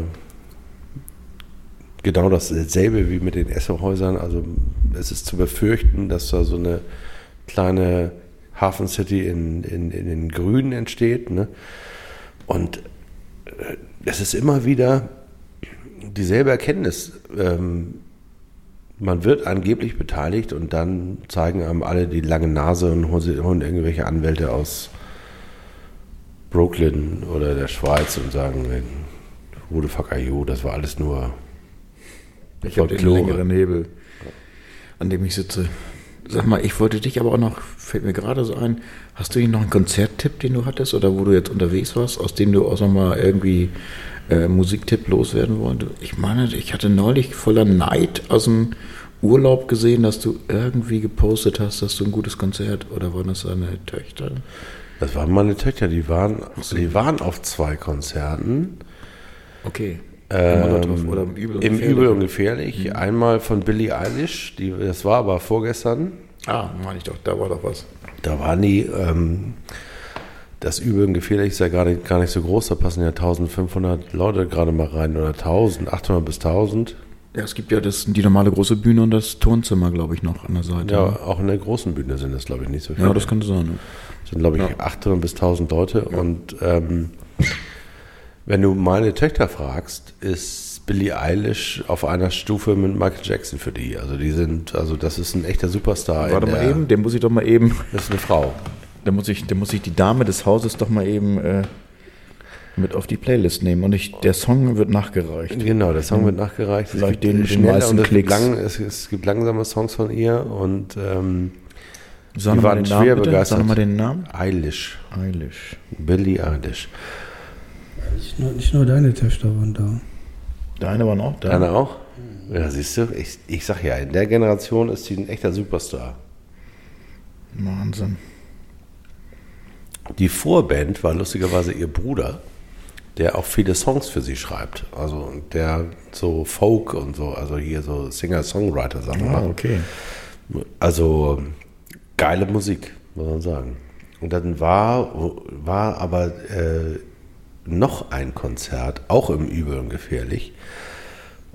genau dasselbe wie mit den Essohäusern. Also es ist zu befürchten, dass da so eine kleine Hafen City in, in, in den Grünen entsteht. Ne? Und äh, es ist immer wieder dieselbe Erkenntnis. Ähm, man wird angeblich beteiligt und dann zeigen einem alle die lange Nase und holen, irgendwelche Anwälte aus Brooklyn oder der Schweiz und sagen, who the fuck are you? Das war alles nur Ich habe den längeren Hebel, an dem ich sitze. Sag mal, ich wollte dich aber auch noch, fällt mir gerade so ein, hast du hier noch einen Konzerttipp, den du hattest oder wo du jetzt unterwegs warst, aus dem du auch nochmal irgendwie äh, Musiktipp loswerden wolltest? Ich meine, ich hatte neulich voller Neid aus dem Urlaub gesehen, dass du irgendwie gepostet hast, dass du ein gutes Konzert oder waren das deine Töchter? Das waren meine Töchter, die waren, die waren auf zwei Konzerten. Okay. Ähm, Oder im Übel und Im Gefährlich. Übel und Gefährlich. Einmal von Billie Eilish, die, das war aber vorgestern. Ah, meine ich doch, da war doch was. Da waren die, ähm, das Übel und Gefährlich ist ja gar nicht, gar nicht so groß, da passen ja 1500 Leute gerade mal rein oder 1800 bis 1000. Ja, es gibt ja das, die normale große Bühne und das Turnzimmer, glaube ich, noch an der Seite. Ja, auch in der großen Bühne sind das, glaube ich, nicht so viele. ja das könnte sein. Ne? sind, glaube ich, Ja. 800 bis 1000 Leute. Und ähm, wenn du meine Töchter fragst, ist Billie Eilish auf einer Stufe mit Michael Jackson für die. Also die sind, also das ist ein echter Superstar. Warte mal eben, den muss ich doch mal eben, Das ist eine Frau. Da muss ich, da muss ich die Dame des Hauses doch mal eben äh, mit auf die Playlist nehmen. Und ich, der Song wird nachgereicht. Genau, der Song wird nachgereicht. Vielleicht es gibt den- den schnelle meisten und es gibt, Klicks. lang, es, es gibt langsame Songs von ihr und ähm, Sag mal waren den Namen, schwer bitte. begeistert. Sag mal den Namen. Eilish. Eilish. Billie Eilish. Nicht nur, nicht nur deine Töchter waren da. Deine waren auch da. Deine auch? Ja, siehst du, ich, ich sag ja, in der Generation ist sie ein echter Superstar. Wahnsinn. Die Vorband war lustigerweise ihr Bruder, der auch viele Songs für sie schreibt. Also der so Folk und so, also hier so Singer-Songwriter-Sachen Ah, okay. Also geile Musik, muss man sagen. Und dann war, war aber äh, noch ein Konzert, auch im Übel und Gefährlich.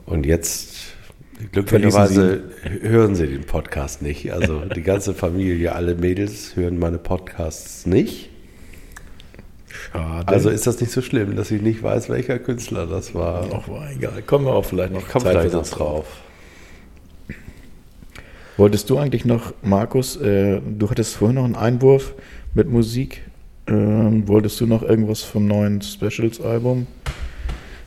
Und jetzt, glücklicherweise, hören sie den Podcast nicht. Also die ganze Familie, alle Mädels hören meine Podcasts nicht. Schade. Also ist das nicht so schlimm, dass ich nicht weiß, welcher Künstler das war. Ach, war egal. Kommen wir auch vielleicht noch Zeit vielleicht noch drauf. Wolltest du eigentlich noch, Markus, äh, du hattest vorhin noch einen Einwurf mit Musik. Ähm, wolltest du noch irgendwas vom neuen Specials-Album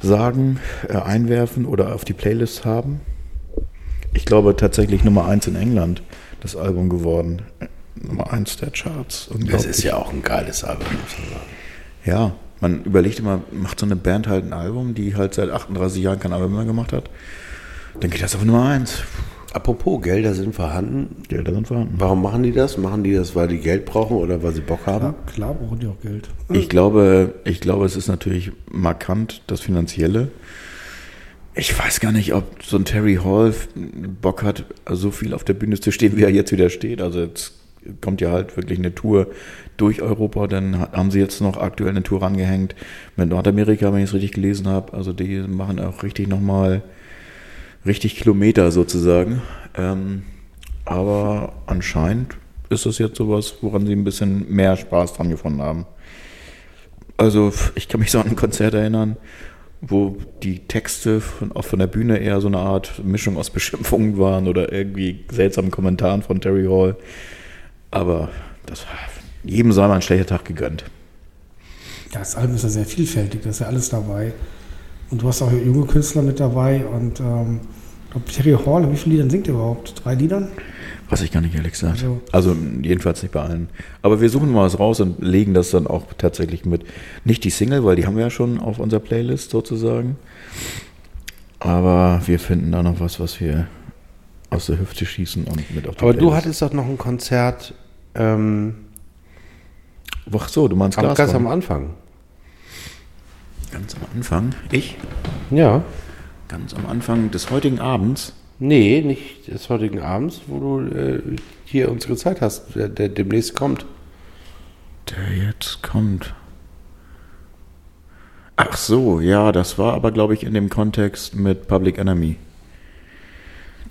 sagen, äh, einwerfen oder auf die Playlist haben? Ich glaube tatsächlich Nummer eins in England, das Album geworden. Äh, Nummer eins der Charts. Das ist ja auch ein geiles Album, muss man sagen. Ja, man überlegt immer, macht so eine Band halt ein Album, die halt seit 38 Jahren kein Album mehr gemacht hat. Dann geht das auf Nummer eins. Apropos, Gelder sind vorhanden. Gelder sind vorhanden. Warum machen die das? Machen die das, weil die Geld brauchen oder weil sie Bock haben? Ja, klar brauchen die auch Geld. Ich glaube, ich glaube, es ist natürlich markant, das Finanzielle. Ich weiß gar nicht, ob so ein Terry Hall Bock hat, so viel auf der Bühne zu stehen, wie er jetzt wieder steht. Also jetzt kommt ja halt wirklich eine Tour durch Europa. Dann ha- haben sie jetzt noch aktuell eine Tour rangehängt mit Nordamerika, wenn ich es richtig gelesen habe. Also die machen auch richtig nochmal richtig Kilometer sozusagen. Ähm, aber anscheinend ist das jetzt sowas, woran sie ein bisschen mehr Spaß dran gefunden haben. Also ich kann mich so an ein Konzert erinnern, wo die Texte von, auch von der Bühne eher so eine Art Mischung aus [LAUGHS] Beschimpfungen waren oder irgendwie seltsamen Kommentaren von Terry Hall. Aber das jedem sei mal ein schlechter Tag gegönnt. Ja, das Album ist ja sehr vielfältig, da ist ja alles dabei. Und du hast auch junge Künstler mit dabei und ähm, Terry Hall, wie viele Liedern singt er überhaupt? Drei Liedern? Weiß ich gar nicht, ehrlich gesagt. Also- Also jedenfalls nicht bei allen. Aber wir suchen mal was raus und legen das dann auch tatsächlich mit. Nicht die Single, weil die haben wir ja schon auf unserer Playlist sozusagen. Aber wir finden da noch was, was wir aus der Hüfte schießen und mit auf die Aber du Playlist. hattest doch noch ein Konzert ähm, Ach so, du meinst am, ganz am. Anfang. Ganz am Anfang. Ich? Ja. Ganz am Anfang des heutigen Abends. Nee, nicht des heutigen Abends, wo du äh, hier unsere Zeit hast, der, der demnächst kommt. Der jetzt kommt. Ach so, ja, das war aber, glaube ich, in dem Kontext mit Public Enemy.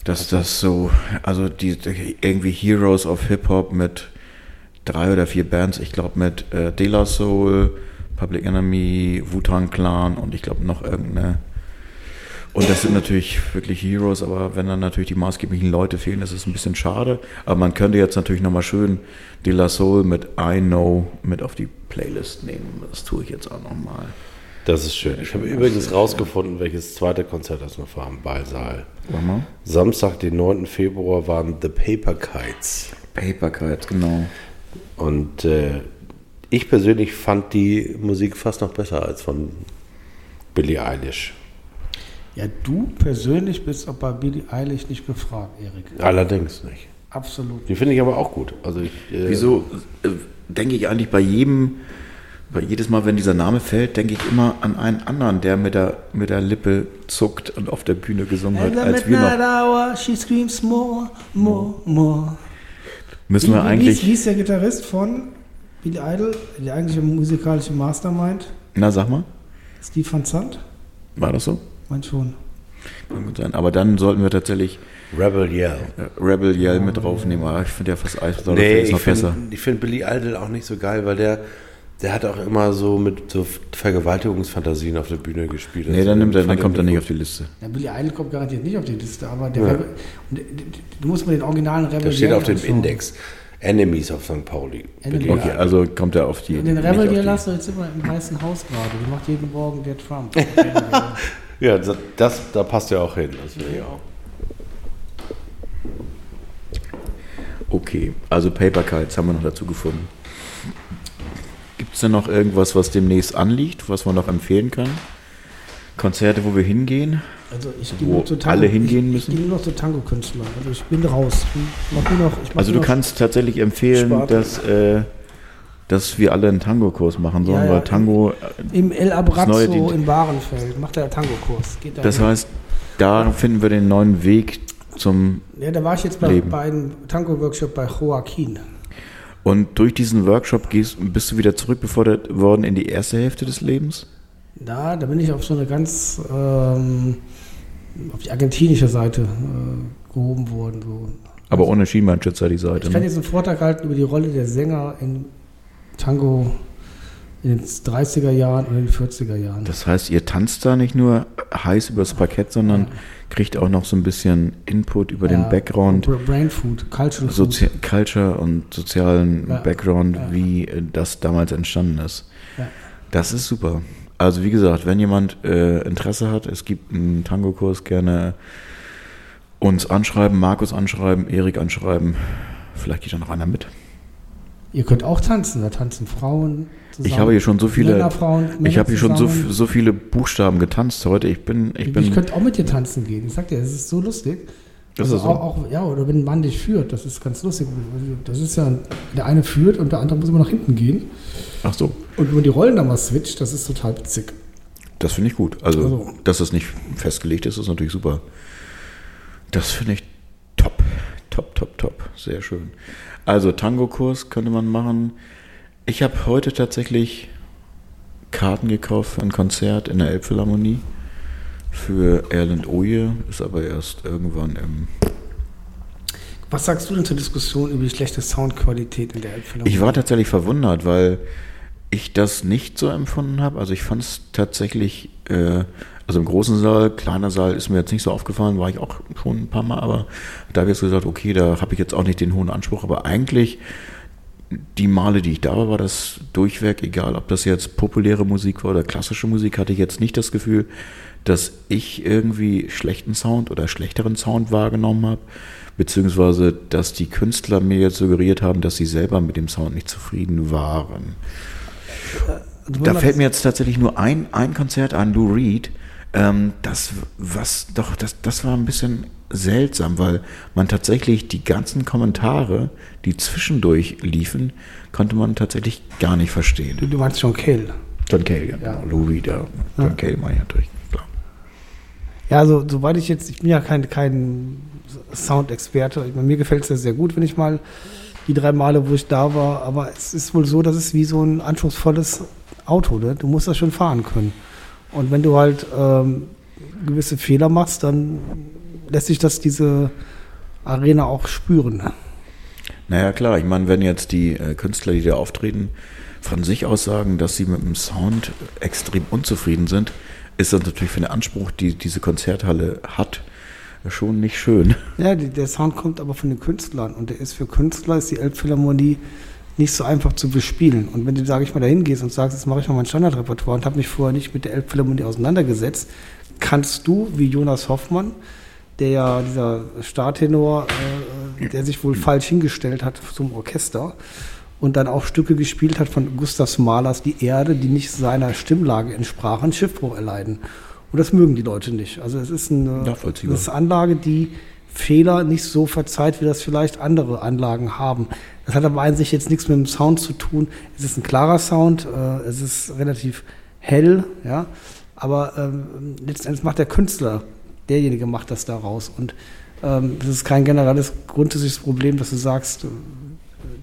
Dass das so, also die irgendwie Heroes of Hip Hop mit drei oder vier Bands, ich glaube mit äh, De La Soul, Public Enemy, Wu-Tang Clan und ich glaube noch irgendeine. Und das sind natürlich wirklich Heroes, aber wenn dann natürlich die maßgeblichen Leute fehlen, das ist ein bisschen schade. Aber man könnte jetzt natürlich nochmal schön De La Soul mit I Know mit auf die Playlist nehmen. Das tue ich jetzt auch nochmal. Das ist schön. Ich habe übrigens rausgefunden, welches zweite Konzert das noch war im Ballsaal. Mal. Samstag, den 9. Februar, waren The Paper Kites. Paper Kites, genau. Und äh, ich persönlich fand die Musik fast noch besser als von Billie Eilish. Ja, du persönlich bist auch bei Billie Eilish nicht gefragt, Erik. Allerdings nicht. Absolut. Die finde ich aber auch gut. Also ich, äh, Wieso äh, denke ich eigentlich bei jedem, bei jedes Mal, wenn dieser Name fällt, denke ich immer an einen anderen, der mit der, mit der Lippe zuckt und auf der Bühne gesungen hat, als wir noch. hour, she screams more, more, more. Müssen wir wie, wie, eigentlich. wie ist der Gitarrist von Billy Idol, die eigentliche musikalische Mastermind? Na, sag mal, Steve Van Zandt? war das so? Mein schon. Kann gut sein. Aber dann sollten wir tatsächlich Rebel Yell. äh, Rebel Yell mit draufnehmen. Aber ich finde ja fast Eis Nee, ist ich noch besser. finde find Billy Idol auch nicht so geil, weil der, der hat auch immer so mit so Vergewaltigungsfantasien auf der Bühne gespielt. Nee, Also, dann, nimmt er, dann kommt er ich nicht auf die Liste. Ja, Billy Idol kommt garantiert nicht auf die Liste, aber der Ja. Rebel, du musst mal den originalen Rebel Der steht auf dem. Index. Enemies of St. Pauli. Billy Okay, also kommt er auf die. Und den Rebel die- hast du jetzt immer im heißen Haus gerade. Die macht jeden Morgen der Trump. [LAUGHS] Ja, das, das, da passt ja auch hin. Das finde ich auch. Okay, also Paper Kites haben wir noch dazu gefunden. Gibt es denn noch irgendwas, was demnächst anliegt, was man noch empfehlen kann? Konzerte, wo wir hingehen? Also ich gehe nur zu Tango. alle hingehen ich, müssen? Ich gehe nur noch zu Tango-Künstlern. Also ich bin raus. Ich mach nur noch, ich mach Also du noch, kannst tatsächlich empfehlen, Sparte. dass, äh, dass wir alle einen Tango-Kurs machen sollen, Ja, ja, weil Tango, äh, Im El Abrazzo dient. in Bahrenfeld macht er Tango-Kurs. Geht da das hin. heißt, da finden wir den neuen Weg zum Ja, da war ich jetzt bei, bei einem Tango-Workshop bei Joaquin. Und durch diesen Workshop gehst, bist du wieder zurückbefordert worden in die erste Hälfte des Lebens? Da, da bin ich auf so eine ganz, ähm, auf die argentinische Seite äh, gehoben worden. So. Aber ohne Schienbeinschützer die Seite. Ich kann Ne? jetzt einen Vortrag halten über die Rolle der Sänger in Tango in den 30er Jahren und in den 40er Jahren. Das heißt, ihr tanzt da nicht nur heiß übers Parkett, sondern kriegt auch noch so ein bisschen Input über den Ja, Background, Bra- Brain Food, Cultural Sozi Food. Culture und sozialen Ja, Background, ja. wie äh, das damals entstanden ist. Ja. Das ist super. Also wie gesagt, wenn jemand äh, Interesse hat, es gibt einen Tango-Kurs, gerne uns anschreiben, Markus anschreiben, Erik anschreiben. Vielleicht geht dann noch einer mit. Ihr könnt auch tanzen, da tanzen Frauen zusammen. Ich habe hier schon so viele, Männer, Frauen, Männer ich habe hier schon so, zusammen. so viele Buchstaben getanzt heute. Ich bin, ich Ich, bin, könnte auch mit dir tanzen gehen. Ich sag dir, das ist so lustig. Das also ist so. auch, auch, ja, oder wenn ein Mann dich führt, das ist ganz lustig. Das ist ja, der eine führt und der andere muss immer nach hinten gehen. ach so, Und wenn man die Rollen dann mal switcht, das ist total witzig. das finde ich gut. Also, Also. dass das nicht festgelegt ist, ist natürlich super. Das finde ich top, top, top, top. Sehr schön. Also Tango-Kurs könnte man machen. Ich habe heute tatsächlich Karten gekauft für ein Konzert in der Elbphilharmonie für Erland Oje, ist aber erst irgendwann im Was sagst du denn zur Diskussion über die schlechte Soundqualität in der Elbphilharmonie? Ich war tatsächlich verwundert, weil ich das nicht so empfunden habe. Also ich fand es tatsächlich, äh, also im großen Saal, kleiner Saal ist mir jetzt nicht so aufgefallen, war ich auch schon ein paar Mal, aber da habe ich jetzt gesagt, okay, da habe ich jetzt auch nicht den hohen Anspruch, aber eigentlich die Male, die ich da war, war das durchweg, egal ob das jetzt populäre Musik war oder klassische Musik, hatte ich jetzt nicht das Gefühl, dass ich irgendwie schlechten Sound oder schlechteren Sound wahrgenommen habe, beziehungsweise dass die Künstler mir jetzt suggeriert haben, dass sie selber mit dem Sound nicht zufrieden waren. Da fällt mir jetzt tatsächlich nur ein, ein Konzert an, Lou Reed. Ähm, das, was, doch, das, das war ein bisschen seltsam, weil man tatsächlich die ganzen Kommentare, die zwischendurch liefen, konnte man tatsächlich gar nicht verstehen. Du, du meinst John Cale. John Cale, ja. Ja. Lou Reed, ja. John Cale meine ich natürlich, klar. Ja, also soweit ich jetzt, ich bin ja kein, kein Soundexperte. Mir gefällt es ja sehr gut, wenn ich mal die drei Male, wo ich da war, aber es ist wohl so, dass es wie so ein anspruchsvolles Auto, ne? Du musst das schon fahren können. Und wenn du halt ähm, gewisse Fehler machst, dann lässt sich das diese Arena auch spüren. ne? Naja, klar, ich meine, wenn jetzt die äh, Künstler, die da auftreten, von sich aus sagen, dass sie mit dem Sound extrem unzufrieden sind, ist das natürlich für den Anspruch, die diese Konzerthalle hat, schon nicht schön. Ja, die, der Sound kommt aber von den Künstlern und der ist für Künstler ist die Elbphilharmonie nicht so einfach zu bespielen. Und wenn du, sage ich mal, dahin gehst und sagst, jetzt mache ich mal mein Standardrepertoire und habe mich vorher nicht mit der Elbphilharmonie auseinandergesetzt, kannst du, wie Jonas Hoffmann, der ja dieser Startenor, äh, der sich wohl falsch hingestellt hat zum Orchester und dann auch Stücke gespielt hat von Gustav Mahlers Die Erde, die nicht seiner Stimmlage entsprachen, Schiffbruch erleiden. Und das mögen die Leute nicht. Also es ist eine, ist eine Anlage, die Fehler nicht so verzeiht, wie das vielleicht andere Anlagen haben. Das hat aber an sich jetzt nichts mit dem Sound zu tun. Es ist ein klarer Sound, äh, es ist relativ hell, ja. Aber ähm, letztendlich macht der Künstler, derjenige macht das daraus. Und ähm, das ist kein generelles grundsätzliches Problem, dass du sagst, äh,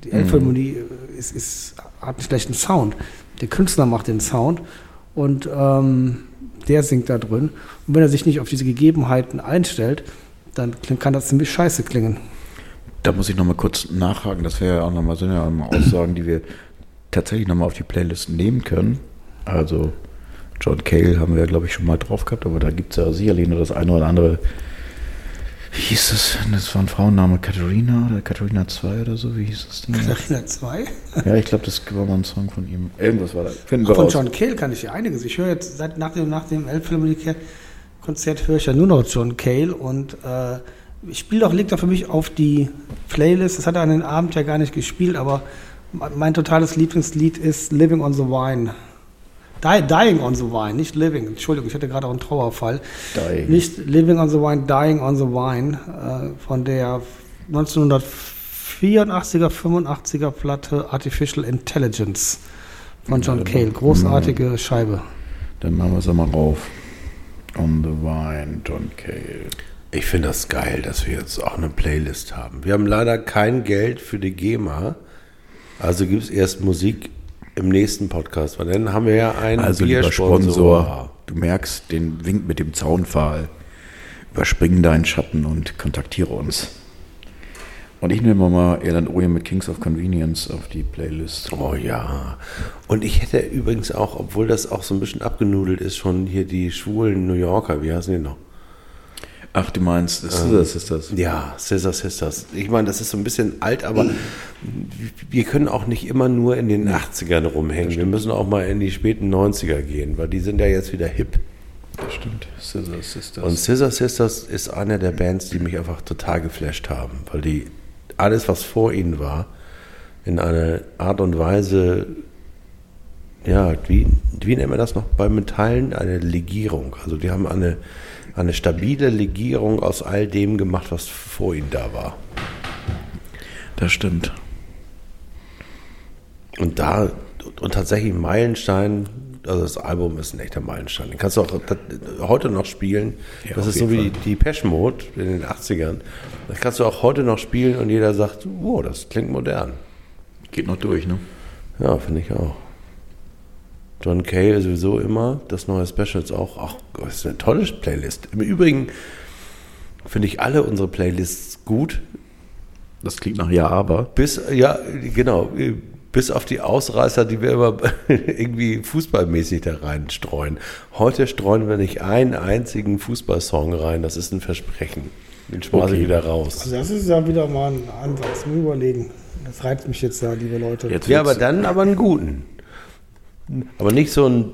die Elbphilharmonie äh, ist, ist, hat einen schlechten Sound. Der Künstler macht den Sound und ähm, der singt da drin. Und wenn er sich nicht auf diese Gegebenheiten einstellt, dann kann das ziemlich scheiße klingen. Da muss ich nochmal kurz nachhaken. Das wäre ja auch nochmal, auch mal Aussagen, die wir tatsächlich nochmal auf die Playlist nehmen können. Also John Cale haben wir, glaube ich, schon mal drauf gehabt, aber da gibt es ja sicherlich nur das eine oder andere. Wie hieß das? Das war ein Frauenname, Katharina oder Katharina 2 oder so, wie hieß das Ding? Katharina 2. Ja, ich glaube, das war mal ein Song von ihm. Irgendwas war da. Finden wir Von raus. John Cale kann ich ja einiges. Ich höre jetzt seit nach dem, nach dem Elbphilharmonie-Konzert höre ich ja nur noch John Cale und äh, ich spiele doch, legt er für mich auf die Playlist. Das hat er an den Abend ja gar nicht gespielt, aber mein totales Lieblingslied ist Living on the Vine. Die, dying on the Vine, nicht Living. Entschuldigung, ich hatte gerade auch einen Trauerfall. Dying. Nicht Living on the Vine, Dying on the Vine äh, von der 1984er, 85er Platte Artificial Intelligence von John Cale. Großartige Scheibe. Dann machen wir es mal rauf. On the Vine, John Cale. Ich finde das geil, dass wir jetzt auch eine Playlist haben. Wir haben leider kein Geld für die GEMA. Also gibt es erst Musik im nächsten Podcast, weil dann haben wir ja einen Also lieber Biersponsor. Sponsor, du merkst den Wink mit dem Zaunpfahl. Überspring deinen Schatten und kontaktiere uns. Und ich nehme mal Erland Oje mit Kings of Convenience auf die Playlist. Oh ja. Und ich hätte übrigens auch, obwohl das auch so ein bisschen abgenudelt ist, schon hier die schwulen New Yorker, wie heißen die noch? Ach, du meinst, das ist das, ist das. Ja, Scissor Sisters. Ich meine, das ist so ein bisschen alt, aber wir können auch nicht immer nur in den 80ern rumhängen. Wir müssen auch mal in die späten 90er gehen, weil die sind ja jetzt wieder hip. Das stimmt. Scissor Sisters. Und Scissor Sisters ist eine der Bands, die mich einfach total geflasht haben, weil die alles, was vor ihnen war, in einer Art und Weise, ja, wie, wie nennt man das noch bei Metallen? Eine Legierung. Also die haben eine, eine stabile Legierung aus all dem gemacht, was vor ihnen da war. das stimmt. Und da, und tatsächlich ein Meilenstein, also das Album ist ein echter Meilenstein. Den kannst du auch heute noch spielen. Ja, das ist so wie die Pesh Mode in den 80ern. Das kannst du auch heute noch spielen und jeder sagt, wow, das klingt modern. Geht noch durch, ne? Ja, finde ich auch. John Kay ist sowieso immer, das neue Specials auch. Ach, das ist eine tolle Playlist. Im Übrigen finde ich alle unsere Playlists gut, Das klingt nach Ja, aber. bis, ja, genau, bis auf die Ausreißer, die wir immer [LAUGHS] irgendwie fußballmäßig da reinstreuen. Heute streuen wir nicht einen einzigen Fußballsong rein, das ist ein Versprechen. Den schmeiße ich Okay. wieder raus. Also das ist ja wieder mal ein Ansatz. Mal überlegen. Das reizt mich jetzt ja, liebe Leute. Jetzt Ja, aber dann aber einen guten. Aber nicht so ein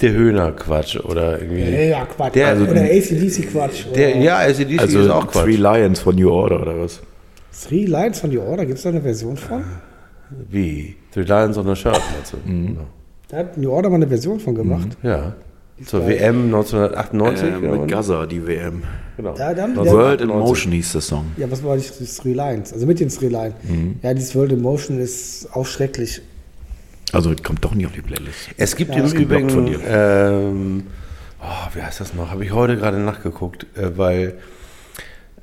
Der Höhner-Quatsch oder irgendwie. Ja, ja, Quatsch. Der- oder ACDC-Quatsch. Der, ja, ACDC Also ist auch Quatsch. Three Lions von New Order oder was? Three Lions von The Order, gibt es da eine Version von? Wie? Three Lions on a Shirt, meinst du? Mhm. Da hat New Order mal eine Version von gemacht. Ja. Zur WM 1998? Äh, oder? mit Gaza, die WM. Genau. Da, dann, World in 1998. Motion hieß der Song. Ja, was war das, das Three Lions? Also mit den Three Lions. Mhm. Ja, dieses World in Motion ist auch schrecklich. Also kommt doch nicht auf die Playlist. Es gibt Ja, im Übrigen, dir. ähm, oh, wie heißt das noch? Habe ich heute gerade nachgeguckt, äh, weil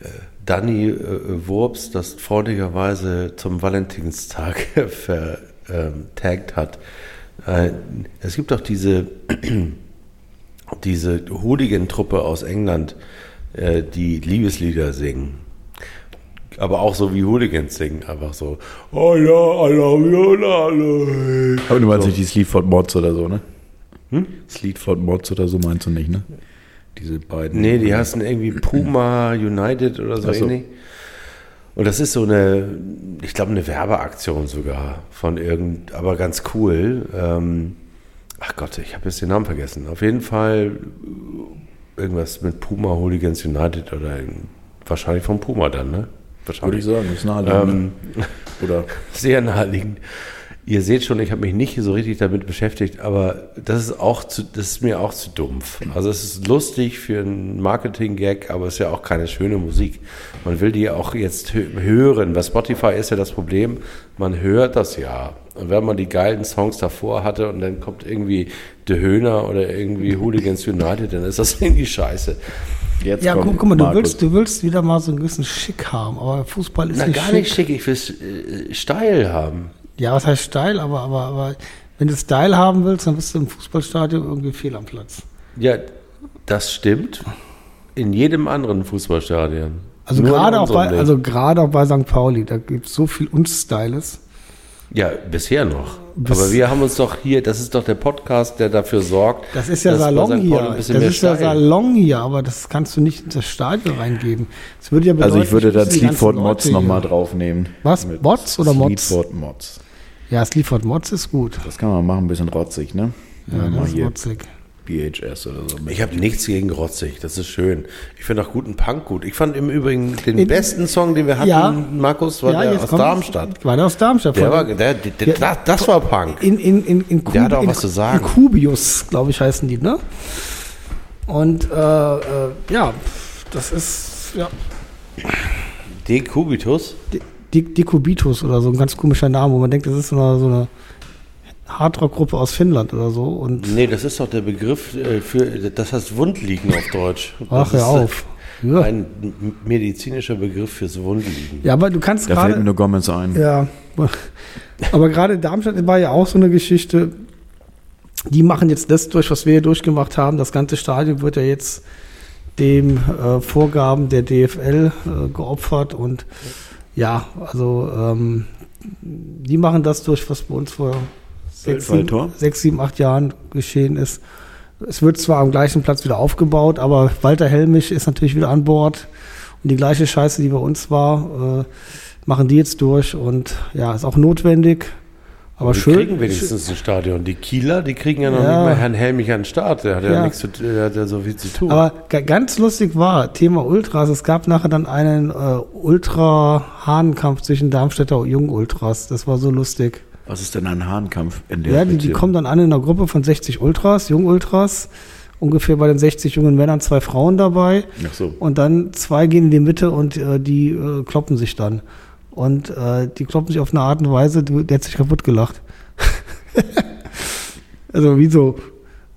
äh, Danny äh, Wurps das freundlicherweise zum Valentinstag [LAUGHS] vertaggt hat. Äh, es gibt doch diese, [CLEARS THROAT] diese Hooligan-Truppe aus England, äh, die Liebeslieder singen. Aber auch so wie Hooligans singen, einfach so. Oh ja, I love you, la. Aber du meinst nicht die Sleaford Mods oder so, ne? Hm? Sleaford Mods oder so meinst du nicht, ne? Diese beiden. Nee, die heißen irgendwie Puma United oder so, so. ähnlich. Und das ist so eine, ich glaube, eine Werbeaktion sogar von irgend, aber ganz cool. Ähm, ach Gott, ich habe jetzt den Namen vergessen. Auf jeden Fall irgendwas mit Puma Hooligans United oder wahrscheinlich von Puma dann, ne? Würde ich sagen, ist naheliegend. Ähm, oder [LAUGHS] sehr naheliegend. Ihr seht schon, ich habe mich nicht so richtig damit beschäftigt, aber das ist auch zu, das ist mir auch zu dumpf. Also es ist lustig für einen Marketing-Gag, aber es ist ja auch keine schöne Musik. Man will die auch jetzt hö- hören. Bei Spotify ist ja das Problem, man hört das ja. Und wenn man die geilen Songs davor hatte und dann kommt irgendwie De Höhner oder irgendwie Hooligans United, dann ist das [LAUGHS] irgendwie scheiße. jetzt Ja, guck, guck mal, du willst, du willst wieder mal so einen gewissen Schick haben, aber Fußball ist Na, nicht gar schick. nicht schick, ich will äh, steil haben. Ja, was heißt steil, aber, aber, aber wenn du Style haben willst, dann bist du im Fußballstadion irgendwie fehl am Platz. Ja, das stimmt. In jedem anderen Fußballstadion. Also Nur gerade auch bei, also gerade auch bei St. Pauli, da gibt es so viel Unstyles. ja, bisher noch. Bis- Aber wir haben uns doch hier, das ist doch der Podcast, der dafür sorgt. Das ist ja Salon hier. Das ist ja Salon hier, aber das kannst du nicht in das Stadion reingeben. Das würde ja Also bedeuten, ich würde ganzen Sleaford Mods nochmal draufnehmen. Was? Mods oder Mods? Sleaford Mods. Ja, Sleaford Mods ist gut. Das kann man machen, ein bisschen rotzig, ne? Ja, mal das ist hier motzig. BHS oder so. Ich habe nichts gegen rotzig, das ist schön. Ich finde auch guten Punk gut. Ich fand im Übrigen den In- besten Song, den wir hatten, Ja. Markus, war der jetzt aus Darmstadt. War der aus Darmstadt? Der war, der, der, Ja. das, war Punk. in, in, in, in, Der hat auch in, was zu sagen. In Kubius, glaube ich, heißen die, ne? Und äh, äh, ja, das ist ja, De Kubitus. Di- Dekubitus oder so ein ganz komischer Name, wo man denkt, das ist so eine, so eine Hardrock-Gruppe aus Finnland oder so. Und Nee, das ist doch der Begriff äh, für, das heißt Wundliegen auf Deutsch. [LAUGHS] ach, hör ist, auf. äh, Ja. Ein medizinischer Begriff fürs Wundliegen. ja, aber du kannst Da fällt mir gerade. nur Gomez ein. Ja, [LAUGHS] aber gerade Darmstadt war ja auch so eine Geschichte. Die machen jetzt das durch, was wir hier durchgemacht haben. Das ganze Stadion wird ja jetzt dem äh, Vorgaben der DFL äh, geopfert und ja, also ähm, die machen das durch, was bei uns vor sechs, sieben, sechs, sieben, acht Jahren geschehen ist. Es wird zwar am gleichen Platz wieder aufgebaut, aber Walter Helmich ist natürlich wieder an Bord. Und die gleiche Scheiße, die bei uns war, äh, machen die jetzt durch. Und ja, ist auch notwendig. Aber die schön. kriegen wenigstens ein Stadion. Die Kieler, die kriegen ja noch Ja. nicht mal Herrn Helmich an den Start. Der hat ja, Ja. nichts zu, der hat ja so viel zu tun. Aber ga- ganz lustig war, Thema Ultras, es gab nachher dann einen äh, Ultra-Hahnenkampf zwischen Darmstädter Jung-Ultras. Das war so lustig. Was ist denn ein Hahnkampf in der Ja, die, die kommen dann an in einer Gruppe von 60 Ultras, Jung-Ultras. Ungefähr bei den 60 jungen Männern zwei Frauen dabei. Ach so. Und dann zwei gehen in die Mitte und äh, die äh, kloppen sich dann. Und äh, die kloppen sich auf eine Art und Weise, du- der hat sich kaputt gelacht. [LAUGHS] also wie so,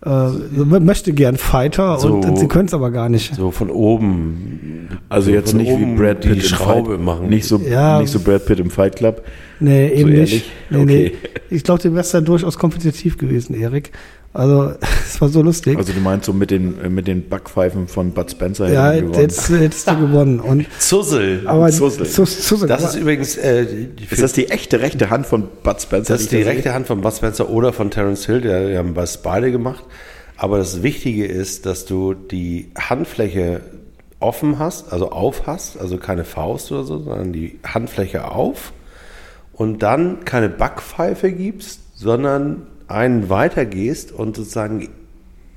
äh, so möchte gern Fighter So. und, und sie können es aber gar nicht. so von oben. Also so jetzt nicht wie Brad Pitt die im Schraube Fight, machen. Nicht so, Ja. nicht so Brad Pitt im Fight Club. Nee, eben So nicht. ehrlich? Nee, Okay. nee. Ich glaube, du wärst da durchaus kompetitiv gewesen, Erik. Also, [LAUGHS] es war so lustig. Also du meinst so mit den, äh, mit den Backpfeifen von Bud Spencer ja, gewonnen. jetzt hättest du gewonnen. Und, [LAUGHS] Zussel. aber Zussel. Zus- Zussel- das ist übrigens äh, die, Ist das die echte rechte Hand von Bud Spencer? Das ist die rechte Hand von Bud Spencer oder von Terence Hill, der die haben das beide gemacht. Aber das Wichtige ist, dass du die Handfläche offen hast, also auf hast, also keine Faust oder so, sondern die Handfläche auf und dann keine Backpfeife gibst, sondern einen weitergehst und sozusagen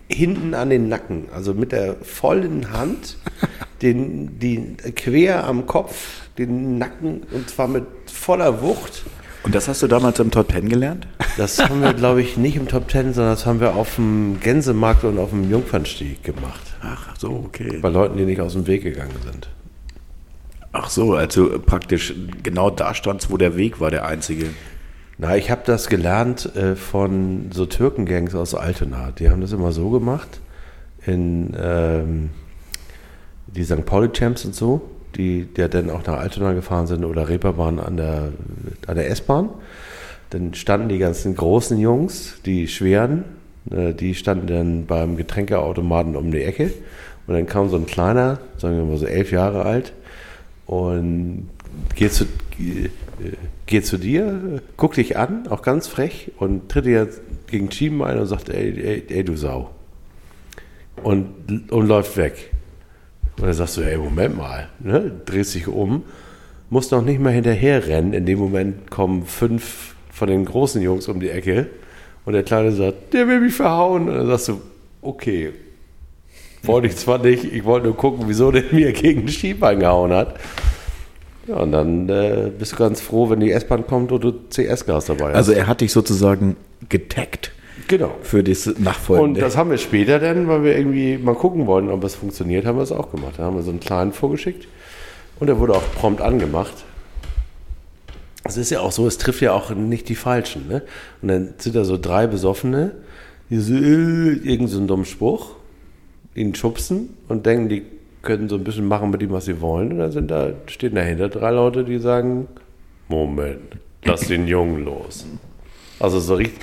hinten an den Nacken, also mit der vollen Hand, [LAUGHS] den, die quer am Kopf, den Nacken und zwar mit voller Wucht. Und das hast du damals im Top Ten gelernt? Das haben wir, glaube ich, nicht im Top Ten, sondern das haben wir auf dem Gänsemarkt und auf dem Jungfernstieg gemacht. Ach so, okay. Bei Leuten, die nicht aus dem Weg gegangen sind. Ach so, also praktisch genau da standst, wo der Weg war, der einzige. Na, ich habe das gelernt äh, von so Türkengangs aus Altona. Die haben das immer so gemacht. In ähm, die St. Pauli-Champs und so, die, die dann auch nach Altona gefahren sind oder Reeperbahn an der, an der S-Bahn. Dann standen die ganzen großen Jungs, die schweren, äh, die standen dann beim Getränkeautomaten um die Ecke. Und dann kam so ein kleiner, sagen wir mal so elf Jahre alt, und geht zu, geht zu dir, guckt dich an, auch ganz frech, und tritt dir gegen Schieben ein und sagt, ey, ey, ey du Sau. Und, und läuft weg. Und dann sagst du, ey, Moment mal, ne? drehst dich um, musst noch nicht mal hinterher rennen. In dem Moment kommen fünf von den großen Jungs um die Ecke und der Kleine sagt, der will mich verhauen. Und dann sagst du, okay, wollte ich zwar nicht, ich wollte nur gucken, wieso der [LAUGHS] mir gegen den Schienbein gehauen hat. Ja, und dann äh, bist du ganz froh, wenn die S-Bahn kommt und du CS-Gas dabei hast. Also er hat dich sozusagen getaggt genau. für das Und Nachfolgende. das haben wir später dann, weil wir irgendwie mal gucken wollten, ob es funktioniert, haben wir es auch gemacht. Da haben wir so einen kleinen vorgeschickt und der wurde auch prompt angemacht. Es ist ja auch so, es trifft ja auch nicht die Falschen. Ne? Und dann sind da so drei Besoffene, die so äh, irgend so einen dummen Spruch, ihn schubsen und denken, die können so ein bisschen machen mit ihm, was sie wollen. Und dann sind da, stehen dahinter drei Leute, die sagen, Moment, lass den Jungen los. Also so richtig.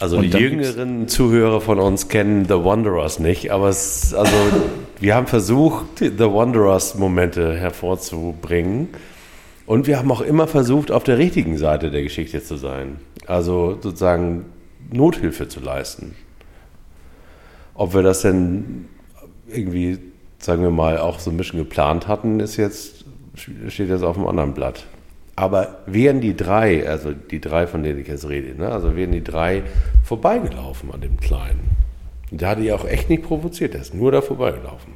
Also die jüngeren Zuhörer von uns kennen The Wanderers nicht, aber es, also wir haben versucht, The Wanderers Momente hervorzubringen. Und wir haben auch immer versucht, auf der richtigen Seite der Geschichte zu sein. Also sozusagen Nothilfe zu leisten. Ob wir das denn irgendwie, sagen wir mal, auch so ein bisschen geplant hatten, ist jetzt, steht jetzt auf dem anderen Blatt. Aber wären die drei, also die drei, von denen ich jetzt rede, ne, also wären die drei vorbeigelaufen an dem Kleinen. Der hatte ja auch echt nicht provoziert, der ist nur da vorbeigelaufen.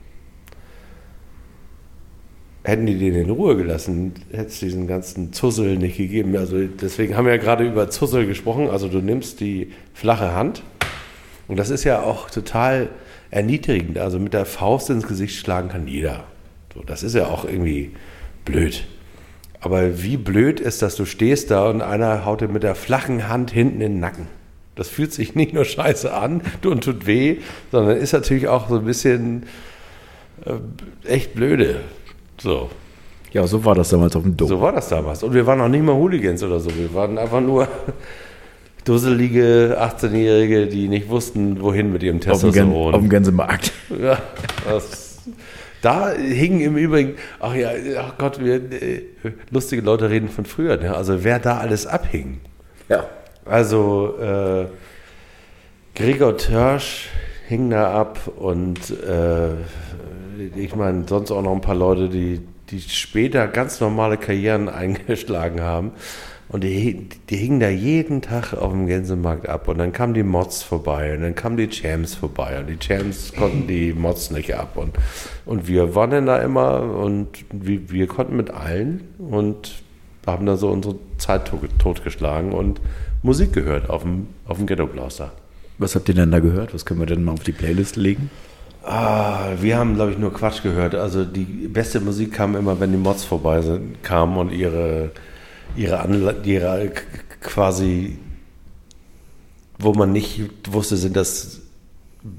Hätten die den in Ruhe gelassen, hätte es diesen ganzen Zussel nicht gegeben. Also deswegen haben wir ja gerade über Zussel gesprochen. Also du nimmst die flache Hand und das ist ja auch total erniedrigend. Also mit der Faust ins Gesicht schlagen kann jeder. So, das ist ja auch irgendwie blöd. Aber wie blöd ist, dass du stehst da und einer haut dir mit der flachen Hand hinten in den Nacken. Das fühlt sich [LAUGHS] nicht nur scheiße an und tut weh, sondern ist natürlich auch so ein bisschen äh, echt blöde. So, ja, so war das damals auf dem Dom. so war das damals. Und wir waren auch nicht mal Hooligans oder so. Wir waren einfach nur dusselige 18-Jährige, die nicht wussten, wohin mit ihrem auf, dem Testosteron. auf dem Gänsemarkt. Ja, das Da hingen im Übrigen, ach ja, ach Gott, wir, äh, lustige Leute reden von früher, ne? also wer da alles abhing. Ja. Also äh, Gregor Törsch hing da ab und äh, ich meine, sonst auch noch ein paar Leute, die, die später ganz normale Karrieren [LAUGHS] eingeschlagen haben. Und die, die hingen da jeden Tag auf dem Gänsemarkt ab. Und dann kamen die Mods vorbei und dann kamen die Champs vorbei. Und die Champs konnten die Mods nicht ab. Und, und wir waren da immer und wir, wir konnten mit allen und haben da so unsere Zeit tot, totgeschlagen und Musik gehört auf dem, auf dem Ghetto Blaster. Was habt ihr denn da gehört? Was können wir denn mal auf die Playlist legen? Ah, wir haben, glaube ich, nur Quatsch gehört. Also die beste Musik kam immer, wenn die Mods vorbei sind, kamen und ihre, ihre, Anla ihre quasi, wo man nicht wusste, sind das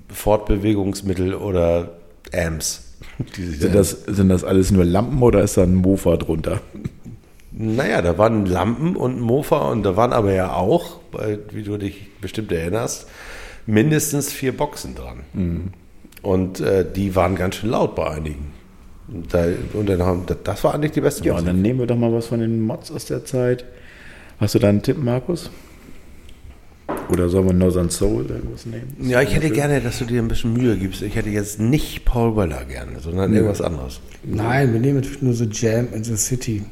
Fortbewegungsmittel oder Amps. Sind da- das, sind das alles nur Lampen oder ist da ein Mofa drunter? Naja, da waren Lampen und ein Mofa und da waren aber ja auch, wie du dich bestimmt erinnerst, mindestens vier Boxen dran. Und äh, die waren ganz schön laut bei einigen. Und, da, und dann haben, das- das war eigentlich die beste Ja, und Musik. dann nehmen wir doch mal was von den Mods aus der Zeit. Hast du da einen Tipp, Markus? Oder sollen wir Northern Soul irgendwas nehmen? Ja, ich hätte gerne, dass du dir ein bisschen Mühe gibst. Ich hätte jetzt nicht Paul Weller gerne, sondern irgendwas anderes. Nein, wir nehmen natürlich nur so Jam in the City.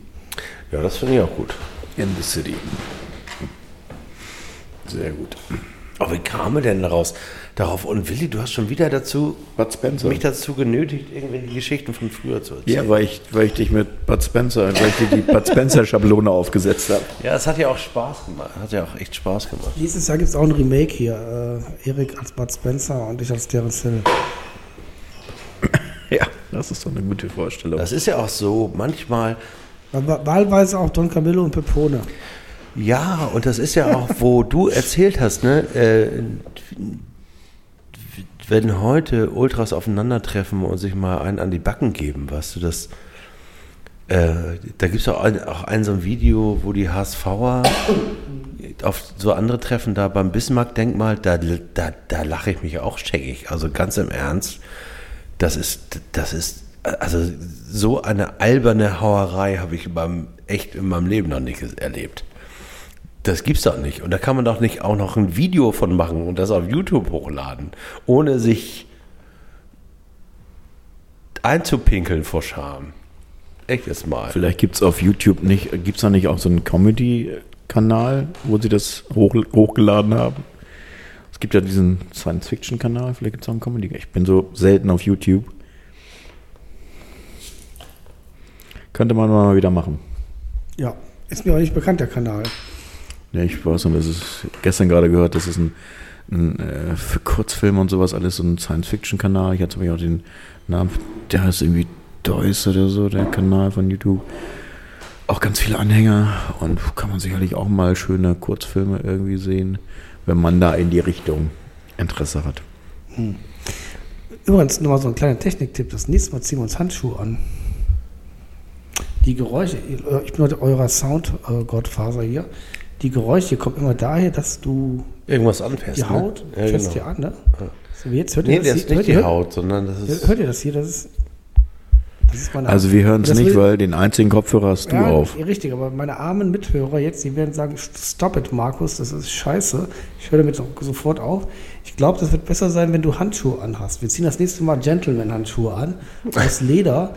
Ja, das finde ich auch gut. In the City. Sehr gut. Aber wie kam er denn daraus? Darauf und Willi, du hast schon wieder dazu Bud Spencer. mich dazu genötigt, irgendwie die Geschichten von früher zu erzählen. Ja, weil ich, weil ich dich mit Bud Spencer, weil ich dir die Bud Spencer Schablone aufgesetzt habe. Ja, es hat ja auch Spaß gemacht. Hat ja auch echt Spaß gemacht. Dieses Jahr gibt es auch ein Remake hier. Äh, Erik als Bud Spencer und ich als Terence Hill. [COUGHS] Ja, das ist doch eine gute Vorstellung. Das ist ja auch so, manchmal, Wa- Wahlweise auch Don Camillo und Pepone. ja, und das ist ja auch, wo du erzählt hast, ne, äh, wenn heute Ultras aufeinandertreffen und sich mal einen an die Backen geben, weißt du, das, äh, da gibt es auch ein, auch ein so ein Video, wo die HSVer auf so andere Treffen da beim Bismarck-Denkmal, da, da, da lache ich mich auch scheckig, also ganz im Ernst, das ist, das ist, also so eine alberne Hauerei habe ich beim, echt in meinem Leben noch nicht erlebt. Das gibt's doch nicht. Und da kann man doch nicht auch noch ein Video von machen und das auf YouTube hochladen, ohne sich einzupinkeln vor Scham. Echt jetzt mal. Vielleicht gibt es auf YouTube nicht, gibt es da nicht auch so einen Comedy-Kanal, wo sie das hoch, hochgeladen haben? Es gibt ja diesen Science-Fiction-Kanal, vielleicht gibt es auch einen Comedy. Ich bin so selten auf YouTube. Könnte man mal wieder machen. Ja, ist mir auch nicht bekannt, der Kanal. Ja, ich weiß nicht, das ist gestern gerade gehört, das ist ein, ein äh, für Kurzfilme und sowas alles so ein Science-Fiction-Kanal. Ich hatte zum Beispiel auch den Namen, der heißt irgendwie Deus oder so, der Kanal von YouTube. Auch ganz viele Anhänger und kann man sicherlich auch mal schöne Kurzfilme irgendwie sehen, wenn man da in die Richtung Interesse hat. Übrigens, nochmal so ein kleiner Techniktipp. Das nächste Mal ziehen wir uns Handschuhe an. Die Geräusche, ich bin heute eurer Sound-Gottfaser hier. Die Geräusche kommen immer daher, dass du Irgendwas anfasst. die Haut ne? Ja, fässt genau. dir an, ne? So, jetzt hört Nee, ihr das das ist hier? nicht hört, die ihr- Haut, sondern das hört, ist. hört ihr das hier? Das ist, das ist meine Also wir hören es nicht, weil den einzigen Kopfhörer hast du ja, auf. Richtig, aber meine armen Mithörer jetzt, die werden sagen, stop it, Markus, das ist scheiße. Ich höre damit so- sofort auf. Ich glaube, das wird besser sein, wenn du Handschuhe anhast. Wir ziehen das nächste Mal Gentleman-Handschuhe an, aus [LAUGHS] Leder,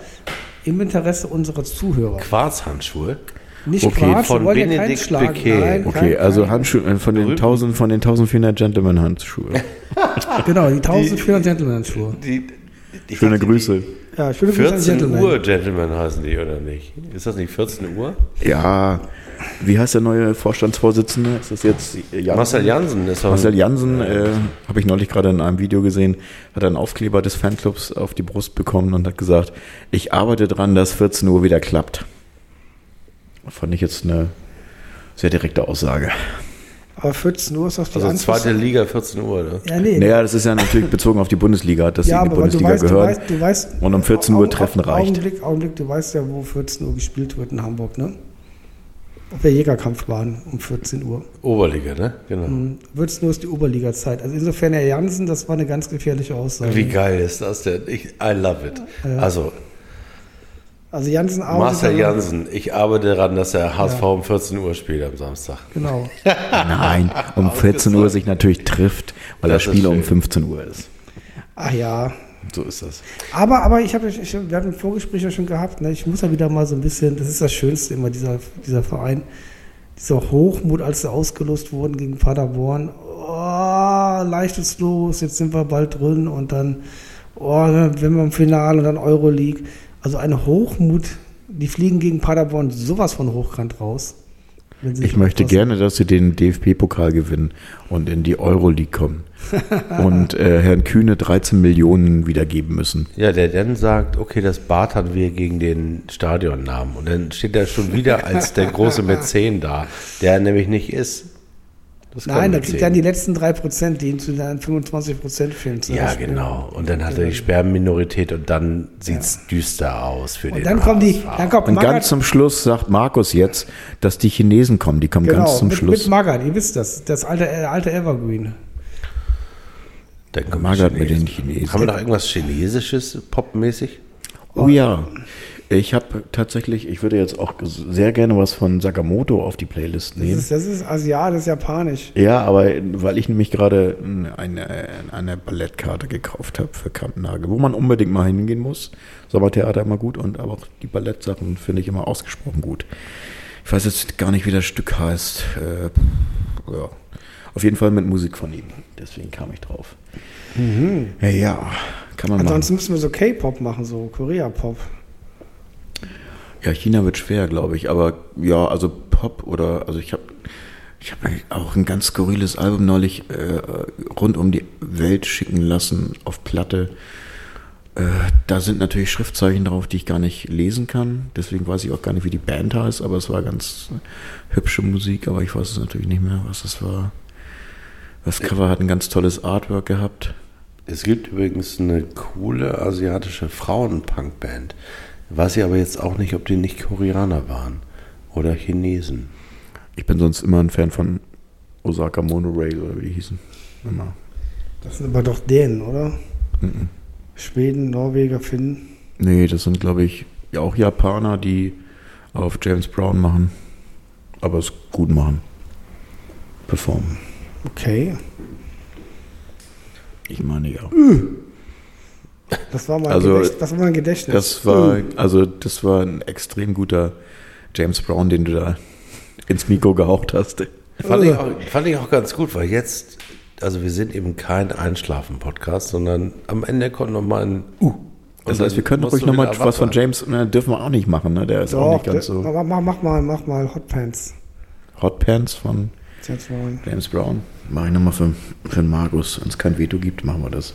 im Interesse unserer Zuhörer. Quarzhandschuhe. Nicht Okay, Quarz, von ja Benedikt schlagen. Piquet. Nein, Okay, kein, also Handschuhe äh, von den Berühmt. 1000 von den 1400 Gentleman Handschuhe. [LAUGHS] Genau, die 1400 Gentleman-Handschuhe. Die, ich Schöne Grüße. Ja, Die sagen 14 Gentleman. Uhr Gentleman heißen die, oder nicht? Ist das nicht 14 Uhr? Ja, wie heißt der neue Vorstandsvorsitzende? Ist das jetzt Jansen? Marcel Jansen ist. Marcel Jansen, äh, habe ich neulich gerade in einem Video gesehen, hat einen Aufkleber des Fanclubs auf die Brust bekommen und hat gesagt, ich arbeite dran, dass 14 Uhr wieder klappt. Fand ich jetzt eine sehr direkte Aussage. Aber 14 Uhr ist auf die Also Antwort- zweite Liga 14 Uhr, ne? Ja, nee. Naja, das ist ja natürlich bezogen auf die Bundesliga, dass [LAUGHS] ja, sie in die du Bundesliga weißt, du gehören. weißt, du weißt, Und um 14 Uhr Augen- treffen reicht. Augenblick, Augenblick, du weißt ja, wo 14 Uhr gespielt wird in Hamburg, ne? auf der Jägerkampfbahn um 14 Uhr. Oberliga, ne? Genau. Würzburg ist die Oberliga-Zeit. Also insofern, Herr Jansen, das war eine ganz gefährliche Aussage. Wie geil ist das denn? Ich, I love it. Also, Also Jansen arbeitet. Marcel daran- Jansen, ich arbeite daran, dass er HSV um 14 Uhr spielt am Samstag. Genau. [LAUGHS] Nein, um 14 Uhr sich natürlich trifft, weil Das das Spiel um schön. 15 Uhr ist. Ach ja. So ist das. Aber, aber ich habe, ich, wir hatten ein Vorgespräch ja schon gehabt, ne? ich muss ja wieder mal so ein bisschen, das ist das Schönste immer, dieser, dieser Verein, dieser Hochmut, als sie ausgelost wurden gegen Paderborn. Oh, leichtes Los, jetzt sind wir bald drin und dann, oh, wenn wir im Finale und dann Euroleague. Also eine Hochmut, die fliegen gegen Paderborn sowas von hochkant raus. wenn sie Ich möchte gerne, dass sie den DFB-Pokal gewinnen und in die Euroleague kommen. [LAUGHS] und äh, Herrn Kühne 13 Millionen wiedergeben müssen. Ja, der dann sagt, okay, das bartern wir gegen den Stadionnamen. Und dann steht er schon wieder als der große [LAUGHS] Mäzen da, der er nämlich nicht ist. Nein, da kriegt er die letzten drei Prozent, die ihm zu seinen 25 Prozent fehlen. zum Ja, Beispiel. genau. Und dann hat er die Sperrenminorität und dann sieht's düster aus für den Und dann kommen die, HSV. dann kommt Und Magath- ganz zum Schluss sagt Markus jetzt, dass die Chinesen kommen. Die kommen ganz zum mit, Schluss. Mit Magath, ihr wisst das, das alte, äh, alte Evergreen. Dann kommen Magath mit den Chinesen. Chinesen. Haben wir noch irgendwas Chinesisches, popmäßig? Oh ja. Ich habe tatsächlich, ich würde jetzt auch sehr gerne was von Sakamoto auf die Playlist Das nehmen. ist, das ist Asiat, das ist japanisch. Ja, aber weil ich nämlich gerade eine, eine Ballettkarte gekauft habe für Kampnagel, wo man unbedingt mal hingehen muss. Sommertheater immer gut und aber auch die Ballettsachen finde ich immer ausgesprochen gut. Ich weiß jetzt gar nicht, wie das Stück heißt. Äh, ja. Auf jeden Fall mit Musik von ihm. Deswegen kam ich drauf. Ja, ja, kann man machen. Ansonsten müssen wir so K-Pop machen, so Korea-Pop. Ja, China wird schwer, glaube ich. Aber ja, also Pop oder, also ich habe ich hab mir auch ein ganz skurriles Album neulich äh, rund um die Welt schicken lassen auf Platte. Äh, da sind natürlich Schriftzeichen drauf, die ich gar nicht lesen kann. Deswegen weiß ich auch gar nicht, wie die Band heißt, aber es war ganz hübsche Musik, aber ich weiß es natürlich nicht mehr, was es war. Das Cover hat ein ganz tolles Artwork gehabt. Es gibt übrigens eine coole asiatische Frauen-Punk-Band. Weiß ich aber jetzt auch nicht, ob die nicht Koreaner waren oder Chinesen. Ich bin sonst immer ein Fan von Osaka Monorail oder wie die hießen. Immer. Das sind aber doch Dänen, oder? Schweden, Norweger, Finnen. Nee, das sind, glaube ich, ja auch Japaner, die auf James Brown machen. Aber es gut machen. Performen. Okay. Ich meine ja. Das war mein, Also, Gedächt, das war mein Gedächtnis. Das war, Uh. also das war ein extrem guter James Brown, den du da ins Mikro gehaucht hast. Fand ich, auch, fand ich auch ganz gut, weil jetzt, also wir sind eben kein Einschlafen-Podcast, sondern am Ende kommt noch mal ein Uh. Das heißt, wir können ruhig nochmal was von. James, ne, dürfen wir auch nicht machen, ne? Der ist auch Doch, nicht ganz so. mach, mach, mach mal, mach mal Hot Pants. Hot Pants von James Brown. James Brown. Mach ich nochmal für, für den Markus. Wenn es kein Veto gibt, machen wir das.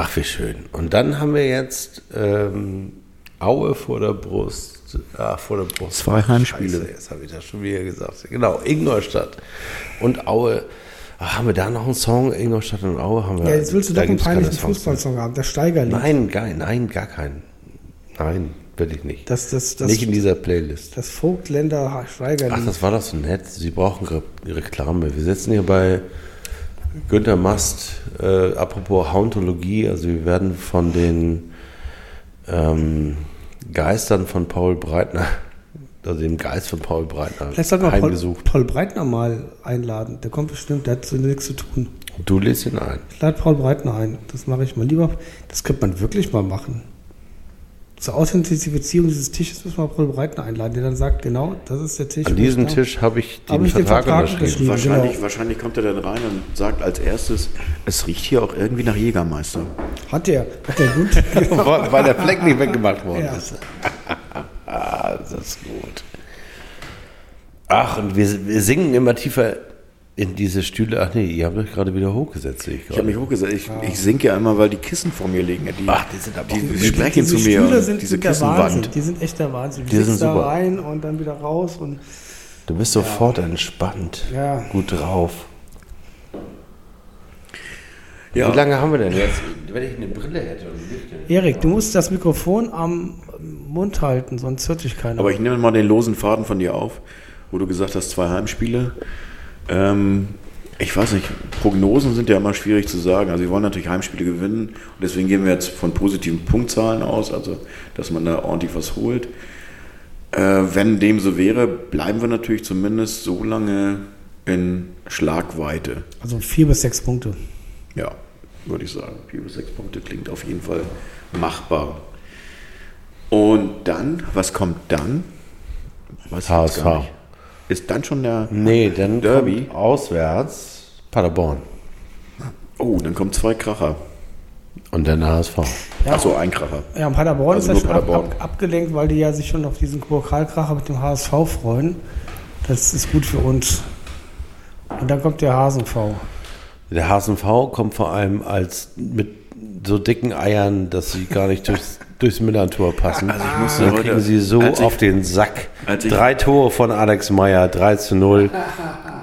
Ach, wie schön. Und dann haben wir jetzt ähm, Aue vor der Brust. Ah, vor der Brust. Zwei Heimspiele. Scheiße, jetzt habe ich das schon wieder gesagt. Genau, Ingolstadt und Aue. Ach, haben wir da noch einen Song? Ingolstadt und Aue haben wir. Ja, jetzt willst du da doch einen peinlichen. Fußballsong haben. Der Steigerlied. Nein, gar, nein, gar keinen. Nein, will ich nicht. Das, das, das, nicht in dieser Playlist. das Vogtländer Steigerlied. Ach, das war doch so nett. Sie brauchen Re Reklame. Wir sitzen hier bei Günter Mast. Äh, apropos Hauntologie, also wir werden von den ähm, Geistern von Paul Breitner, also dem Geist von Paul Breitner, Vielleicht sollten wir Paul, heimgesucht. Paul Breitner mal einladen. Der kommt bestimmt, der hat so nichts zu tun. Du lädst ihn ein. Ich lade Paul Breitner ein. Das mache ich mal lieber. Das könnte man wirklich mal machen. Zur Authentifizierung dieses Tisches müssen wir Paul Breitner einladen, der dann sagt, genau, das ist der Tisch. An diesem da- Tisch habe ich den Habe ich den Vertrag, Vertrag unterschrieben. Wahrscheinlich, genau. wahrscheinlich kommt er dann rein und sagt als erstes, es riecht hier auch irgendwie nach Jägermeister. Hat der, hat der gut. [LAUGHS] weil weil der Fleck nicht weggemacht worden Ja. ist. [LAUGHS] Ah, das ist gut. Ach, und wir, wir singen immer tiefer in diese Stühle. Ach nee, ihr habt euch gerade wieder hochgesetzt. sehe Ich, Ich habe mich hochgesetzt. Ich, ich sinke ja immer, weil die Kissen vor mir liegen. Die, Ach, die sind aber auch die sprechen zu mir. Stühle sind, diese sind der Wahnsinn. Kissenwand. Die sind echt der Wahnsinn. Du Die sind sitzt da super. rein und dann wieder raus und Du bist sofort entspannt. Ja. Gut drauf. Ja. Wie lange haben wir denn jetzt? Wenn ich eine Brille hätte und ein Licht. Erik, du musst das Mikrofon am Mund halten, sonst hört sich keiner. Aber ich nehme mal den losen Faden von dir auf, wo du gesagt hast, zwei Heimspiele. Ähm, ich weiß nicht, Prognosen sind ja immer schwierig zu sagen. Also wir wollen natürlich Heimspiele gewinnen und deswegen gehen wir jetzt von positiven Punktzahlen aus, also dass man da ordentlich was holt. Äh, wenn dem so wäre, bleiben wir natürlich zumindest so lange in Schlagweite. also vier bis sechs Punkte. Ja, würde ich sagen. Vier bis sechs Punkte klingt auf jeden Fall machbar. Und dann, was kommt dann? HSV. Ist dann schon der Nee, dann Derby? kommt auswärts Paderborn. Oh, dann kommen zwei Kracher. Und dann HSV. Ja, Ach so, ein Kracher. Ja, und Paderborn Also ist ja schon ab, Paderborn. ab, abgelenkt, weil die ja sich schon auf diesen Pokalkracher mit dem HSV freuen. Das ist gut für uns. Und dann kommt der HSV. Der HSV kommt vor allem als mit so dicken Eiern, dass sie gar nicht [LAUGHS] durchs, durchs Millantor passen. Also ich musste Dann heute- kriegen sie so als ich- auf den Sack. ich- Drei Tore von Alex Meyer, 3 zu 0.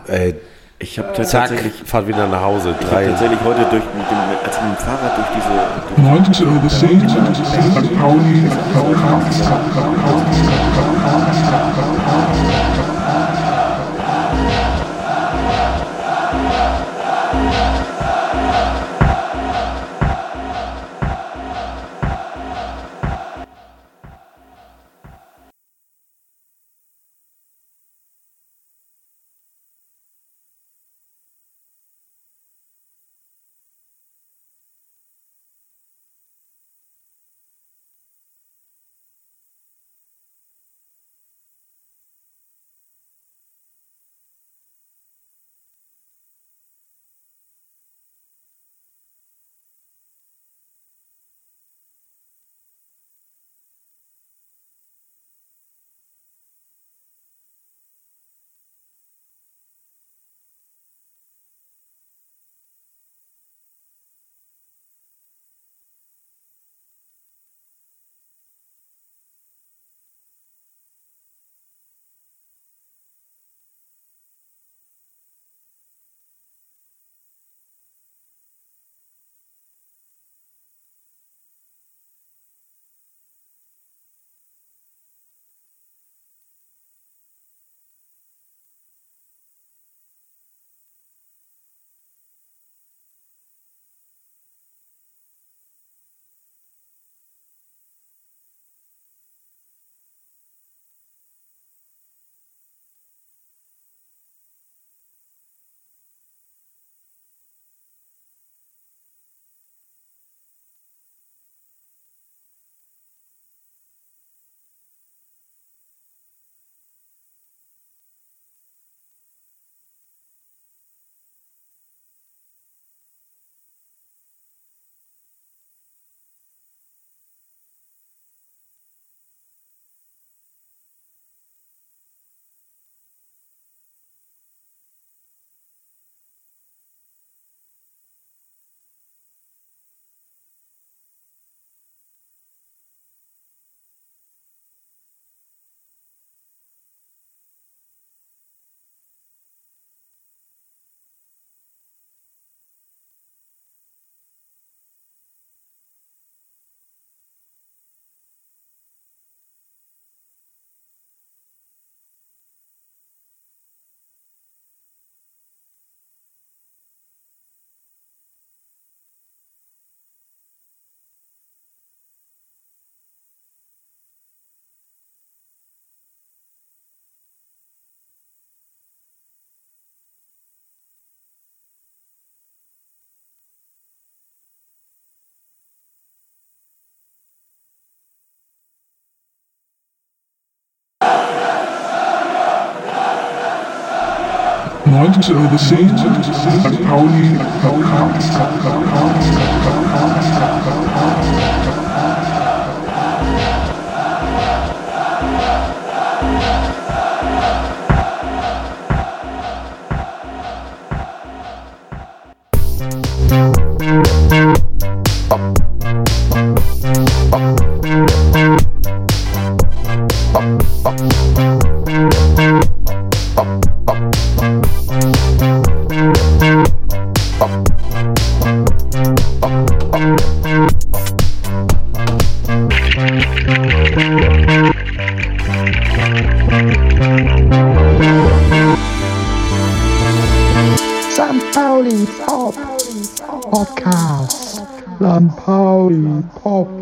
Ey, Ich habe zack, tatsächlich, fahrt wieder nach Hause. ich hab Drei. tatsächlich heute durch, mit dem, als mit dem Fahrrad durch diese, durch 19 Uhr 10, St. Pauli Podcast. Neunte Uhr 10, St. Pauli Podcast. Up.